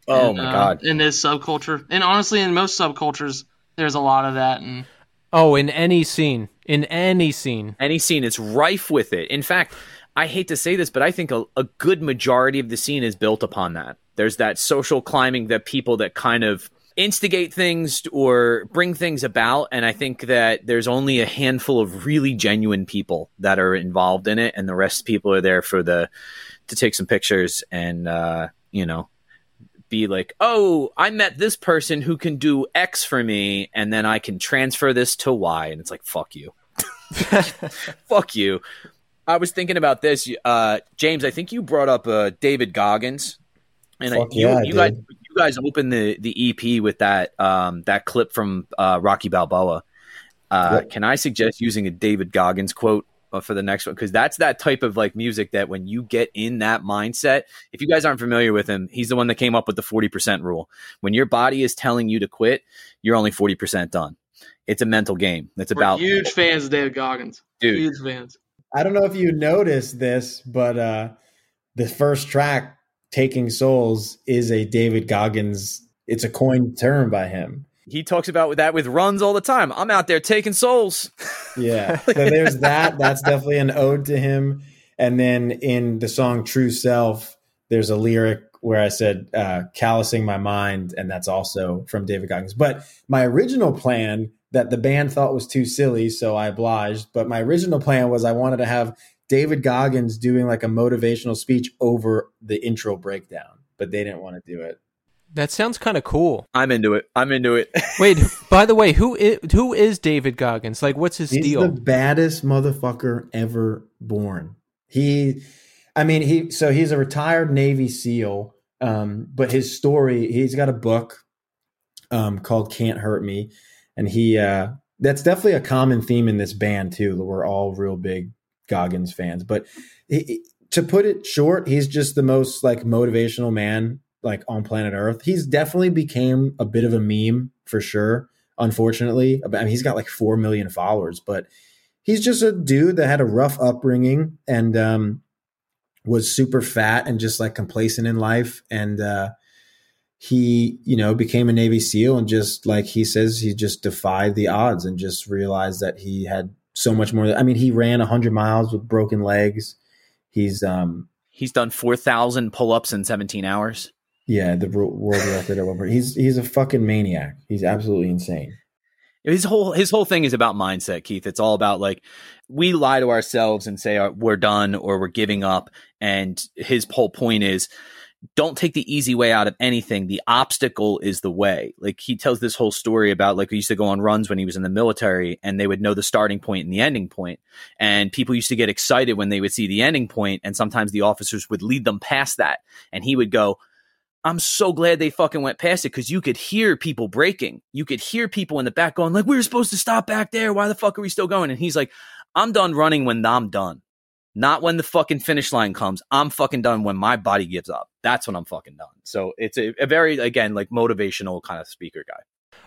Oh in, my uh, god. in this subculture, and honestly, in most subcultures, there's a lot of that, and Oh, in any scene. In any scene. Any scene it's rife with it. In fact, I hate to say this, but I think a, a good majority of the scene is built upon that. There's that social climbing that people that kind of instigate things or bring things about and i think that there's only a handful of really genuine people that are involved in it and the rest of people are there for the to take some pictures and uh you know be like oh i met this person who can do x for me and then i can transfer this to y. And it's like fuck you. Fuck you i was thinking about this uh james i think you brought up uh david goggins. And I, you, yeah, you guys you guys opened the the ep with that um that clip from uh rocky balboa. Uh Yep. can i suggest using a david goggins quote uh, for the next one? Because that's that type of like music that when you get in that mindset if you guys aren't familiar with him he's the one that came up with the 40% rule. When your body is telling you to quit you're only 40% done. It's a mental game. It's we're about huge fans of David Goggins. dude. Huge fans. I don't know if you noticed this, but uh, the first track, "Taking Souls," is a David Goggins. It's a coined term by him. he talks about that with runs all the time i'm out there taking souls Yeah. So there's that. That's definitely an ode to him. And then in the song True Self, there's a lyric where I said, uh, callousing my mind. And that's also from David Goggins. But my original plan that the band thought was too silly, so I obliged. But my original plan was I wanted to have David Goggins doing like a motivational speech over the intro breakdown, but they didn't want to do it. That sounds kind of cool. i'm into it i'm into it Wait, by the way, who is, who is David Goggins? Like, what's his He's deal? the baddest motherfucker ever born. He, I mean, he. So he's a retired Navy SEAL. Um, but his story, he's got a book, um, called "Can't Hurt Me," and he. Uh, that's definitely a common theme in this band too. that We're all real big Goggins fans, but he, to put it short, he's just the most like motivational man like on planet Earth. He's definitely became a bit of a meme for sure. Unfortunately, I mean, he's got like four million followers, but he's just a dude that had a rough upbringing and um, was super fat and just like complacent in life. And uh, he, you know, became a Navy SEAL and just like he says, he just defied the odds and just realized that he had so much more. I mean, he ran 100 miles with broken legs. He's, um, he's done 4000 pull-ups in 17 hours yeah, the world record at one point. He's he's a fucking maniac. He's absolutely insane. his whole his whole thing is about mindset keith it's all about like we lie to ourselves and say uh, we're done or we're giving up and his whole point is don't take the easy way out of anything the obstacle is the way like he tells this whole story about like he used to go on runs when he was in the military and they would know the starting point and the ending point. and people used to get excited when they would see the ending point and sometimes the officers would lead them past that and he would go I'm so glad they fucking went past it because you could hear people breaking. You could hear people in the back going, like, we were supposed to stop back there. Why the fuck are we still going? And he's like, I'm done running when I'm done. Not when the fucking finish line comes. I'm fucking done when my body gives up. That's when I'm fucking done. So it's a, a very, again, like motivational kind of speaker guy.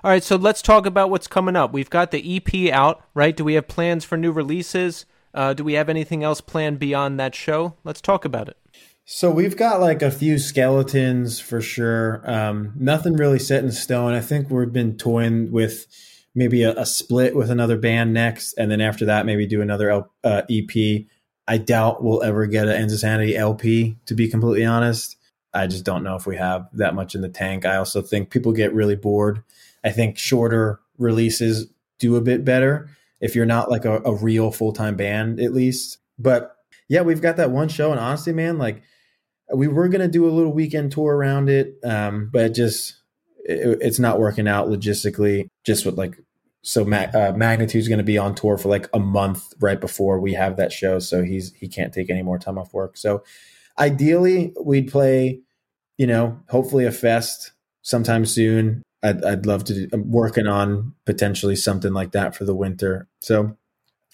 All right, so let's talk about what's coming up. We've got the EP out, right? Do we have plans for new releases? Uh, do we have anything else planned beyond that show? Let's talk about it. So we've got like a few skeletons for sure. Um, nothing really set in stone. I think we've been toying with maybe a, a, split with another band next, and then after that, maybe do another L, uh, EP. I doubt we'll ever get an Ends of Sanity LP. To be completely honest, I just don't know if we have that much in the tank. I also think people get really bored. I think shorter releases do a bit better if you're not like a, a real full time band, at least. But yeah, we've got that one show, and honestly, man, like we were gonna do a little weekend tour around it, um, but it just it, it's not working out logistically. Just with like so Ma- uh, magnitude's going to be on tour for like a month right before we have that show so he's he can't take any more time off work. So ideally we'd play you know hopefully a fest sometime soon. I'd, I'd love to do, i'm working on potentially something like that for the winter. So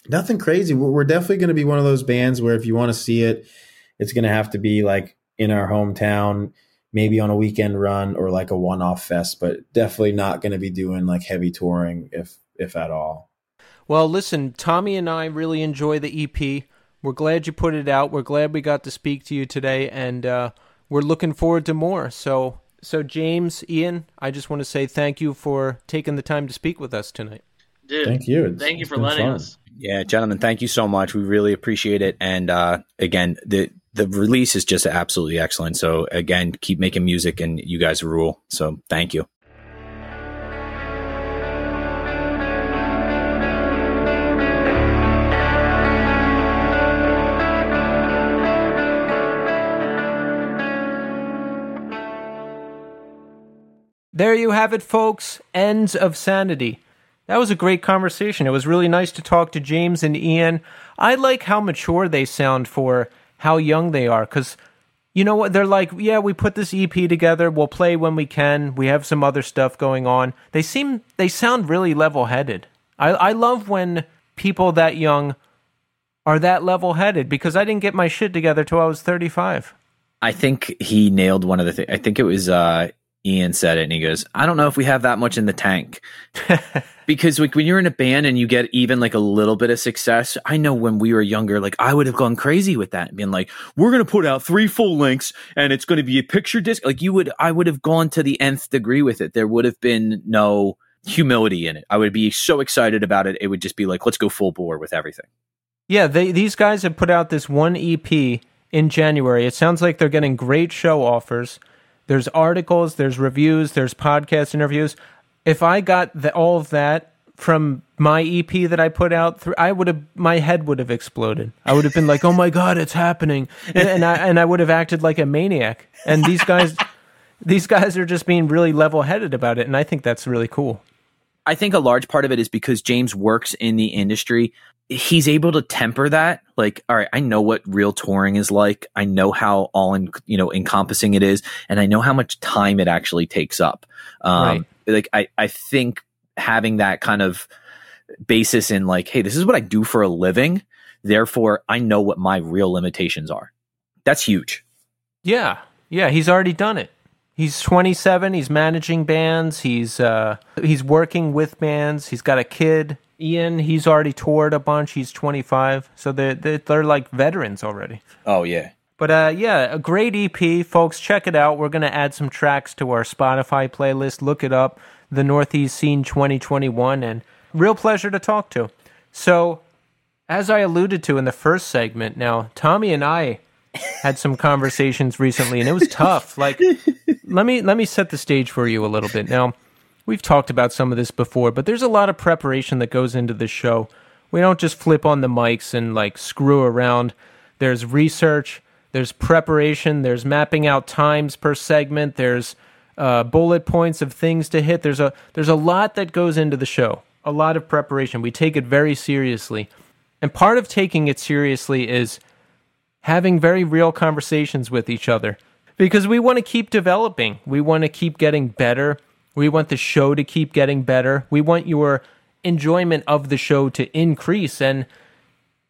nothing crazy. We're, we're definitely going to be one of those bands where if you want to see it it's going to have to be like in our hometown maybe on a weekend run or like a one-off fest but definitely not going to be doing like heavy touring if if at all. Well listen tommy and i really enjoy the ep we're glad you put it out. We're glad we got to speak to you today and uh, we're looking forward to more. So so james ian i just want to say thank you for taking the time to speak with us tonight. Dude, thank you. It's, thank you for letting fun. us. Yeah gentlemen thank you so much. We really appreciate it. And uh, again the the release is just absolutely excellent. So again, keep making music and you guys rule. So thank you. There you have it, folks. Ends of Sanity. That was a great conversation. It was really nice to talk to James and Ian. I like how mature they sound for how young they are because you know what they're like yeah we put this ep together we'll play when we can we have some other stuff going on. They seem they sound really level-headed. I, I love when people that young are that level-headed because i didn't get my shit together till i was 35 i think he nailed one of the things i think it was uh Ian said it and he goes, I don't know if we have that much in the tank. because like when you're in a band and you get even like a little bit of success, I know when we were younger, like I would have gone crazy with that and being like, we're going to put out three full lengths and it's going to be a picture disc. Like you would, I would have gone to the nth degree with it. There would have been no humility in it. I would be so excited about it. It would just be like, let's go full bore with everything. Yeah. They, these guys have put out this one EP in January. It sounds like they're getting great show offers there's articles, there's reviews, there's podcast interviews. If I got the, all of that from my EP that I put out, through, I would have my head would have exploded. I would have been like, "Oh my god, it's happening," and, and I and I would have acted like a maniac. And these guys, these guys are just being really level headed about it, and I think that's really cool. I think a large part of it is because James works in the industry he's able to temper that. Like all right i know what real touring is like. I know how all in you know encompassing it is and i know how much time it actually takes up. Um right. like i i think having that kind of basis in like hey this is what i do for a living therefore i know what my real limitations are. That's huge. Yeah. Yeah he's already done it. He's 27 he's managing bands he's uh he's working with bands he's got a kid Ian, he's already toured a bunch. He's 25, so they're they're, they're like veterans already. Oh yeah. But uh, yeah, a great EP, folks. Check it out. We're gonna add some tracks to our Spotify playlist. Look it up, the Northeast Scene 2021, and real pleasure to talk to. So, as I alluded to in the first segment, now Tommy and I had some conversations recently, and it was tough. Like, let me let me set the stage for you a little bit now. We've talked about some of this before, but there's a lot of preparation that goes into this show. We don't just flip on the mics and like screw around. There's research, there's preparation, there's mapping out times per segment, there's uh, bullet points of things to hit. There's a there's a lot that goes into the show. A lot of preparation. We take it very seriously. And part of taking it seriously is having very real conversations with each other because we want to keep developing. We want to keep getting better. We want the show to keep getting better. We want your enjoyment of the show to increase. And,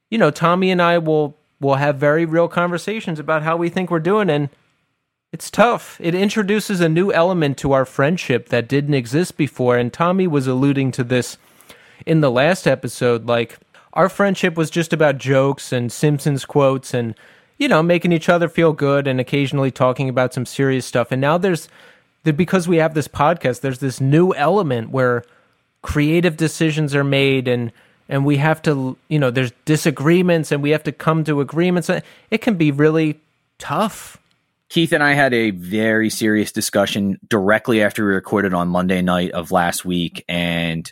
you know, Tommy and I will will have very real conversations about how we think we're doing. And it's tough. It introduces a new element to our friendship that didn't exist before. And Tommy was alluding to this in the last episode. Like, our friendship was just about jokes and Simpsons quotes and you know, making each other feel good and occasionally talking about some serious stuff. And now there's that because we have this podcast, there's this new element where creative decisions are made and and we have to you know there's disagreements and we have to come to agreements it can be really tough Keith and I had a very serious discussion directly after we recorded on Monday night of last week, and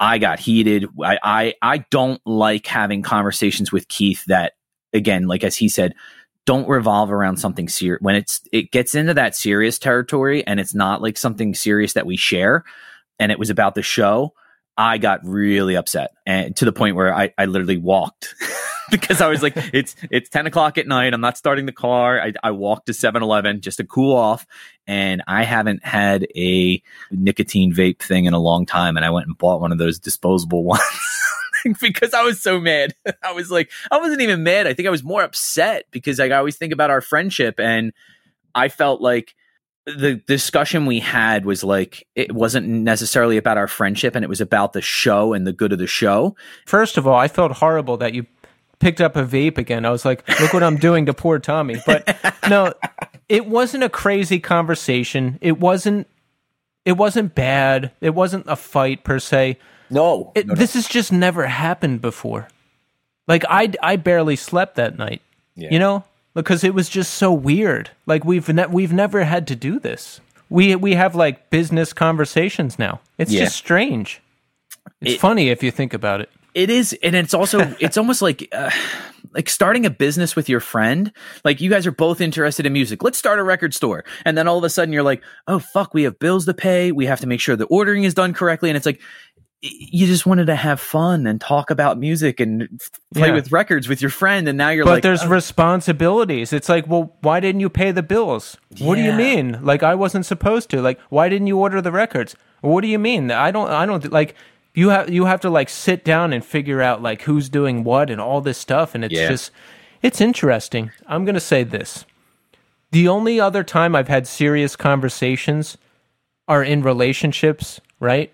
I got heated. I, I, I don't like having conversations with Keith that, again, like as he said, don't revolve around something serious. When it's it gets into that serious territory, and it's not like something serious that we share, and it was about the show. I got really upset, and to the point where I, I literally walked. because I was like, it's it's ten o'clock at night. I'm not starting the car. I, I walked to 7-Eleven just to cool off, and I haven't had a nicotine vape thing in a long time. And I went and bought one of those disposable ones. because I was so mad. I was like, I wasn't even mad. I think I was more upset because like, I always think about our friendship and I felt like the discussion we had was like it wasn't necessarily about our friendship and it was about the show and the good of the show. First of all, I felt horrible that you picked up a vape again. I was like, look what I'm doing to poor Tommy. But no, it wasn't a crazy conversation. It wasn't it wasn't bad. It wasn't a fight per se. No, it, no, no. This has just never happened before. Like I I barely slept that night. Yeah. You know? Because it was just so weird. Like we've ne- we've never had to do this. We we have like business conversations now. It's yeah. just strange. It's it, funny if you think about it. It is, and it's also it's almost like uh, like starting a business with your friend. Like you guys are both interested in music. Let's start a record store, and then all of a sudden you're like, oh fuck, we have bills to pay. We have to make sure the ordering is done correctly, and it's like you just wanted to have fun and talk about music and play yeah. with records with your friend and now you're but like there's oh. responsibilities. It's like well why didn't you pay the bills? Yeah. what do you mean? Like i wasn't supposed to. Like why didn't you order the records? What do you mean? I don't i don't like you have you have to like sit down and figure out like who's doing what and all this stuff and it's yeah. just it's interesting. I'm going to say this. The only other time i've had serious conversations are in relationships right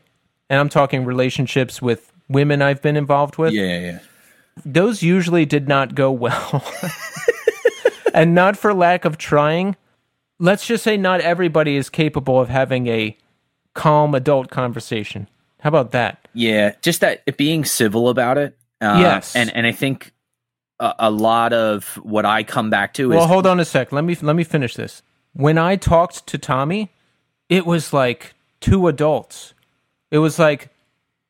and i'm talking relationships with women i've been involved with yeah yeah, yeah. those usually did not go well and not for lack of trying let's just say not everybody is capable of having a calm adult conversation how about that? Yeah, just that being civil about it. Uh, yes, and and I think a, a, lot of what I come back to is. Well, hold on a sec. Let me let me finish this. When I talked to Tommy, it was like two adults. It was like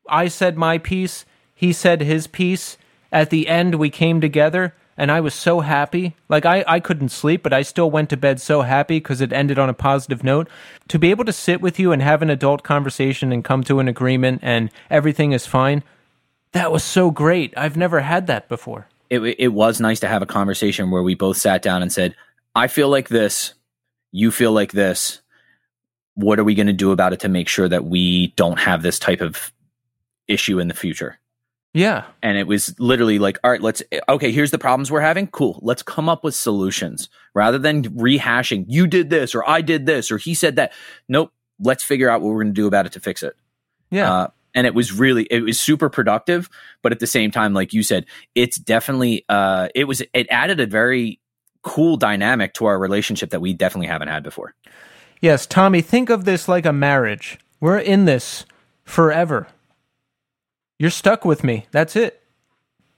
I said my piece, he said his piece. At the end, we came together and I was so happy. Like I, I couldn't sleep, but I still went to bed so happy because it ended on a positive note. To be able to sit with you and have an adult conversation and come to an agreement and everything is fine, that was so great. I've never had that before. It it was nice to have a conversation where we both sat down and said, "I feel like this, you feel like this. What are we going to do about it to make sure that we don't have this type of issue in the future?" Yeah. And it was literally like, all right, let's, okay, here's the problems we're having. Cool. Let's come up with solutions rather than rehashing, you did this or I did this or he said that. Nope. Let's figure out what we're going to do about it to fix it. Yeah. Uh, and it was really, it was super productive. But at the same time, like you said, it's definitely, uh, it was, it added a very cool dynamic to our relationship that we definitely haven't had before. Yes. Tommy, think of this like a marriage. We're in this forever you're stuck with me. That's it.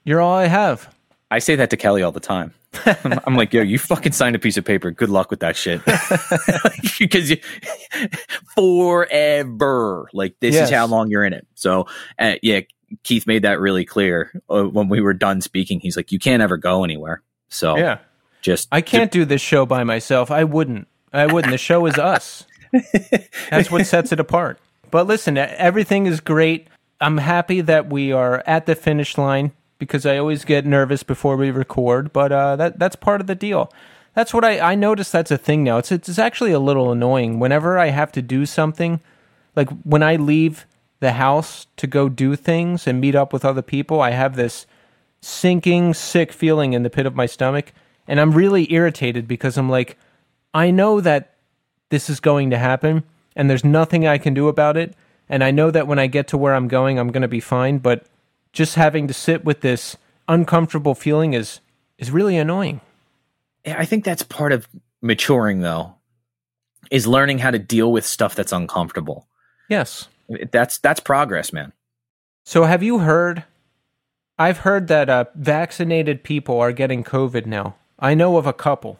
You're all I have. I say that to Kelly all the time. I'm, like, yo, you fucking signed a piece of paper. Good luck with that shit. because you, forever. Like, this yes. is how long you're in it. So, uh, yeah, Keith made that really clear uh, when we were done speaking. He's like, you can't ever go anywhere. So, yeah, just I can't do this show by myself. I wouldn't. I wouldn't. The show is us. That's what sets it apart. But listen, everything is great. I'm happy that we are at the finish line because I always get nervous before we record, but uh, that that's part of the deal. That's what I I notice. That's a thing now. It's it's actually a little annoying whenever I have to do something, like when I leave the house to go do things and meet up with other people. I have this sinking, sick feeling in the pit of my stomach, and I'm really irritated because I'm like, I know that this is going to happen, and there's nothing I can do about it and I know that when I get to where I'm going, I'm going to be fine. But just having to sit with this uncomfortable feeling is is really annoying. I think that's part of maturing, though, is learning how to deal with stuff that's uncomfortable. Yes. That's that's progress, man. So have you heard? I've heard that uh, vaccinated people are getting COVID now. I know of a couple.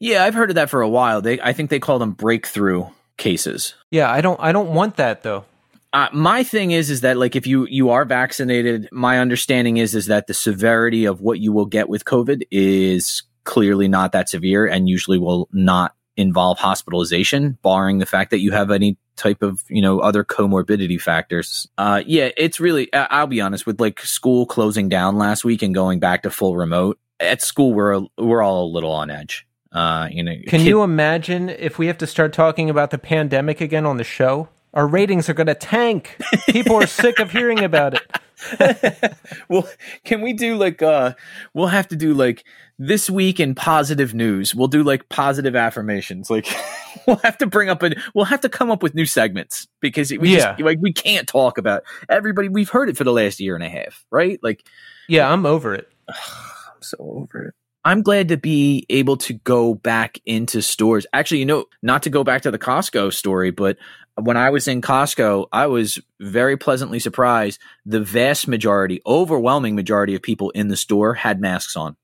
Yeah, I've heard of that for a while. They, I think they call them breakthrough cases. Yeah, I don't. I don't want that though. Uh, my thing is, is that like if you you are vaccinated, my understanding is is that the severity of what you will get with COVID is clearly not that severe, and usually will not involve hospitalization, barring the fact that you have any type of you know other comorbidity factors. Uh, yeah, it's really. I'll be honest with like school closing down last week and going back to full remote. At school, we're we're all a little on edge. Uh, you know, Can you imagine if we have to start talking about the pandemic again on the show? Our ratings are going to tank. People are sick of hearing about it. well, can we do like uh we'll have to do like this week in positive news. We'll do like positive affirmations. Like we'll have to bring up a we'll have to come up with new segments because we Yeah. just like we can't talk about everybody we've heard it for the last year and a half, right? Like Yeah, I'm over it. I'm so over it. I'm glad to be able to go back into stores. Actually, you know, not to go back to the Costco story, but when I was in Costco, I was very pleasantly surprised. The vast majority, overwhelming majority of people in the store had masks on.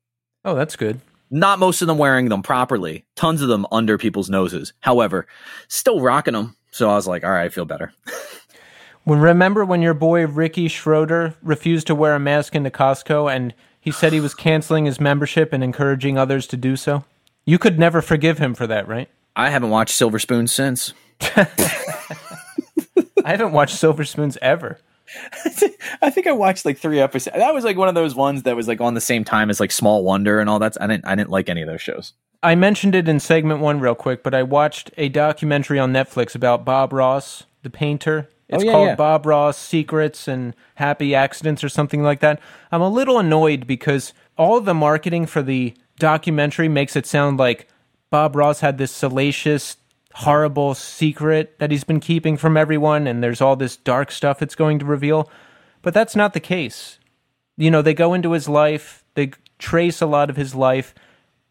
Oh, that's good. Not most of them wearing them properly. Tons of them under people's noses. However, still rocking them. So I was like, all right, I feel better. When remember when your boy Ricky Schroder refused to wear a mask into Costco and he said he was canceling his membership and encouraging others to do so? You could never forgive him for that, right? I haven't watched Silver Spoon since. I haven't watched Silver Spoons ever. I think I watched like three episodes. That was like one of those ones that was like on the same time as like Small Wonder and all that. I didn't I didn't like any of those shows. I mentioned it in segment one real quick, but I watched a documentary on Netflix about Bob Ross, the painter. It's Oh, yeah, called yeah. Bob Ross Secrets and Happy Accidents or something like that. I'm a little annoyed because all the marketing for the documentary makes it sound like Bob Ross had this salacious, horrible secret that he's been keeping from everyone, and there's all this dark stuff it's going to reveal. But that's not the case. You know, they go into his life, they trace a lot of his life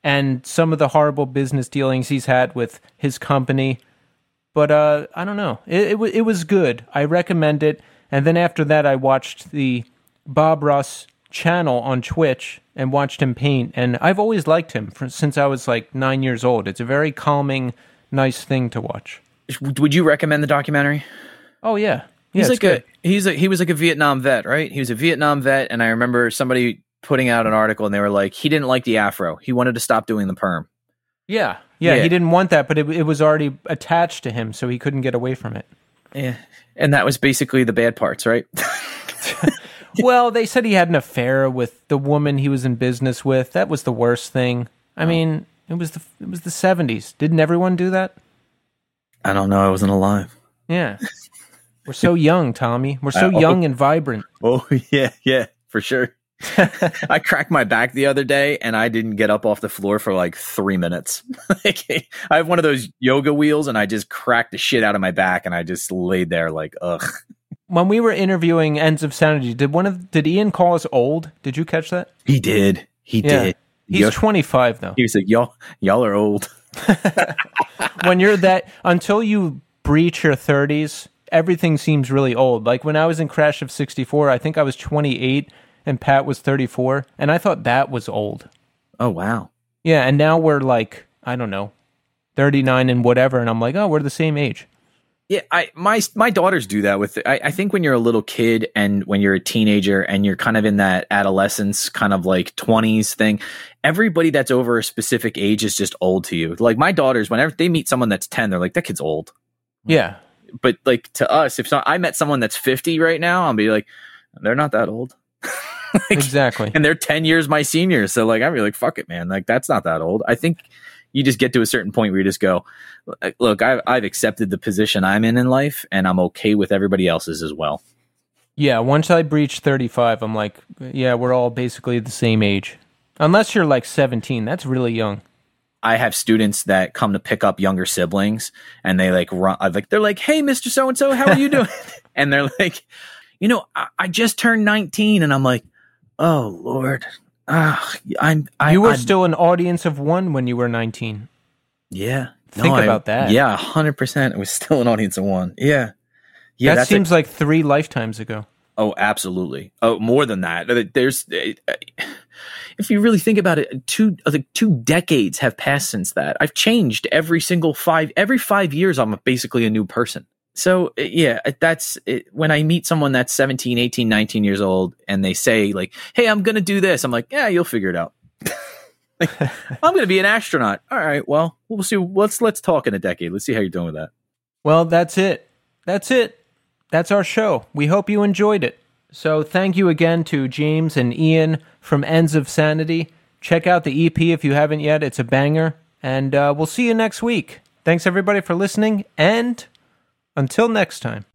and some of the horrible business dealings he's had with his company. But uh, I don't know. It, it, wa- it was good. I recommend it. And then after that, I watched the Bob Ross channel on Twitch and watched him paint. And I've always liked him for, since I was like nine years old. It's a very calming, nice thing to watch. Would you recommend the documentary? Oh yeah, yeah. He's like good. a he's a he was like a Vietnam vet, right? He was a Vietnam vet, and I remember somebody putting out an article, and they were like, he didn't like the afro. He wanted to stop doing the perm. yeah, yeah. Yeah. He didn't want that, but it, it was already attached to him, so he couldn't get away from it. Yeah, and that was basically the bad parts, right? well, they said he had an affair with the woman he was in business with. That was the worst thing. I mean, it was the it was the seventies. Didn't everyone do that? I don't know. I wasn't alive. Yeah. We're so young, Tommy. We're so Uh, oh. young and vibrant. Oh yeah, yeah, for sure. I cracked my back the other day, and I didn't get up off the floor for like three minutes. Like, I have one of those yoga wheels, and I just cracked the shit out of my back, and I just laid there like, ugh. When we were interviewing Ends of Sanity, did one of did Ian call us old? Did you catch that? He did. He Yeah. did. He's Yo- twenty five though. he was like, y'all, y'all are old. when you're that until you breach your 30s everything seems really old like when i was in crash of 64 i think i was 28 and pat was 34 and i thought that was old Oh wow. yeah and now we're like i don't know 39 and whatever and i'm like oh we're the same age Yeah, I my my daughters do that with. I, I think when you're a little kid and when you're a teenager and you're kind of in that adolescence, kind of like twenties thing, everybody that's over a specific age is just old to you. Like my daughters, whenever they meet someone that's ten, they're like, "That kid's old." yeah But like to us, if so, I met someone that's fifty right now, I'll be like, "They're not that old," Like, exactly and they're ten years my senior. So like, I'd be like, "Fuck it, man!" Like that's not that old. I think you just get to a certain point where you just go, "Look, I've I've accepted the position I'm in in life, and I'm okay with everybody else's as well." yeah once i breach 35 i'm like yeah we're all basically the same age unless you're like 17 that's really young I have students that come to pick up younger siblings, and they like run. uh, Like they're like, "Hey, Mister So and So, how are you doing?" and they're like, "You know, I, I just turned 19," and I'm like, "Oh Lord." Ah, I'm. I, you were I'm- still an audience of one when you were 19. Yeah. Think I- about that. Yeah, hundred percent. It was still an audience of one. Yeah. Yeah. that that's a- seems like three lifetimes ago. Oh, absolutely. Oh, more than that. There's, if you really think about it, two like two decades have passed since that. I've changed every single five every five years. I'm basically a new person. So yeah, that's it. when I meet someone that's 17, 18, 19 years old, and they say like, "Hey, I'm gonna do this," I'm like, "Yeah, you'll figure it out." Like, I'm gonna be an astronaut. All right. Well, we'll see. Let's let's talk in a decade. Let's see how you're doing with that. Well, that's it. That's it. That's our show. We hope you enjoyed it. So thank you again to James and Ian from Ends of Sanity. Check out the EP if you haven't yet. It's a banger. And uh, we'll see you next week. Thanks everybody for listening. And until next time.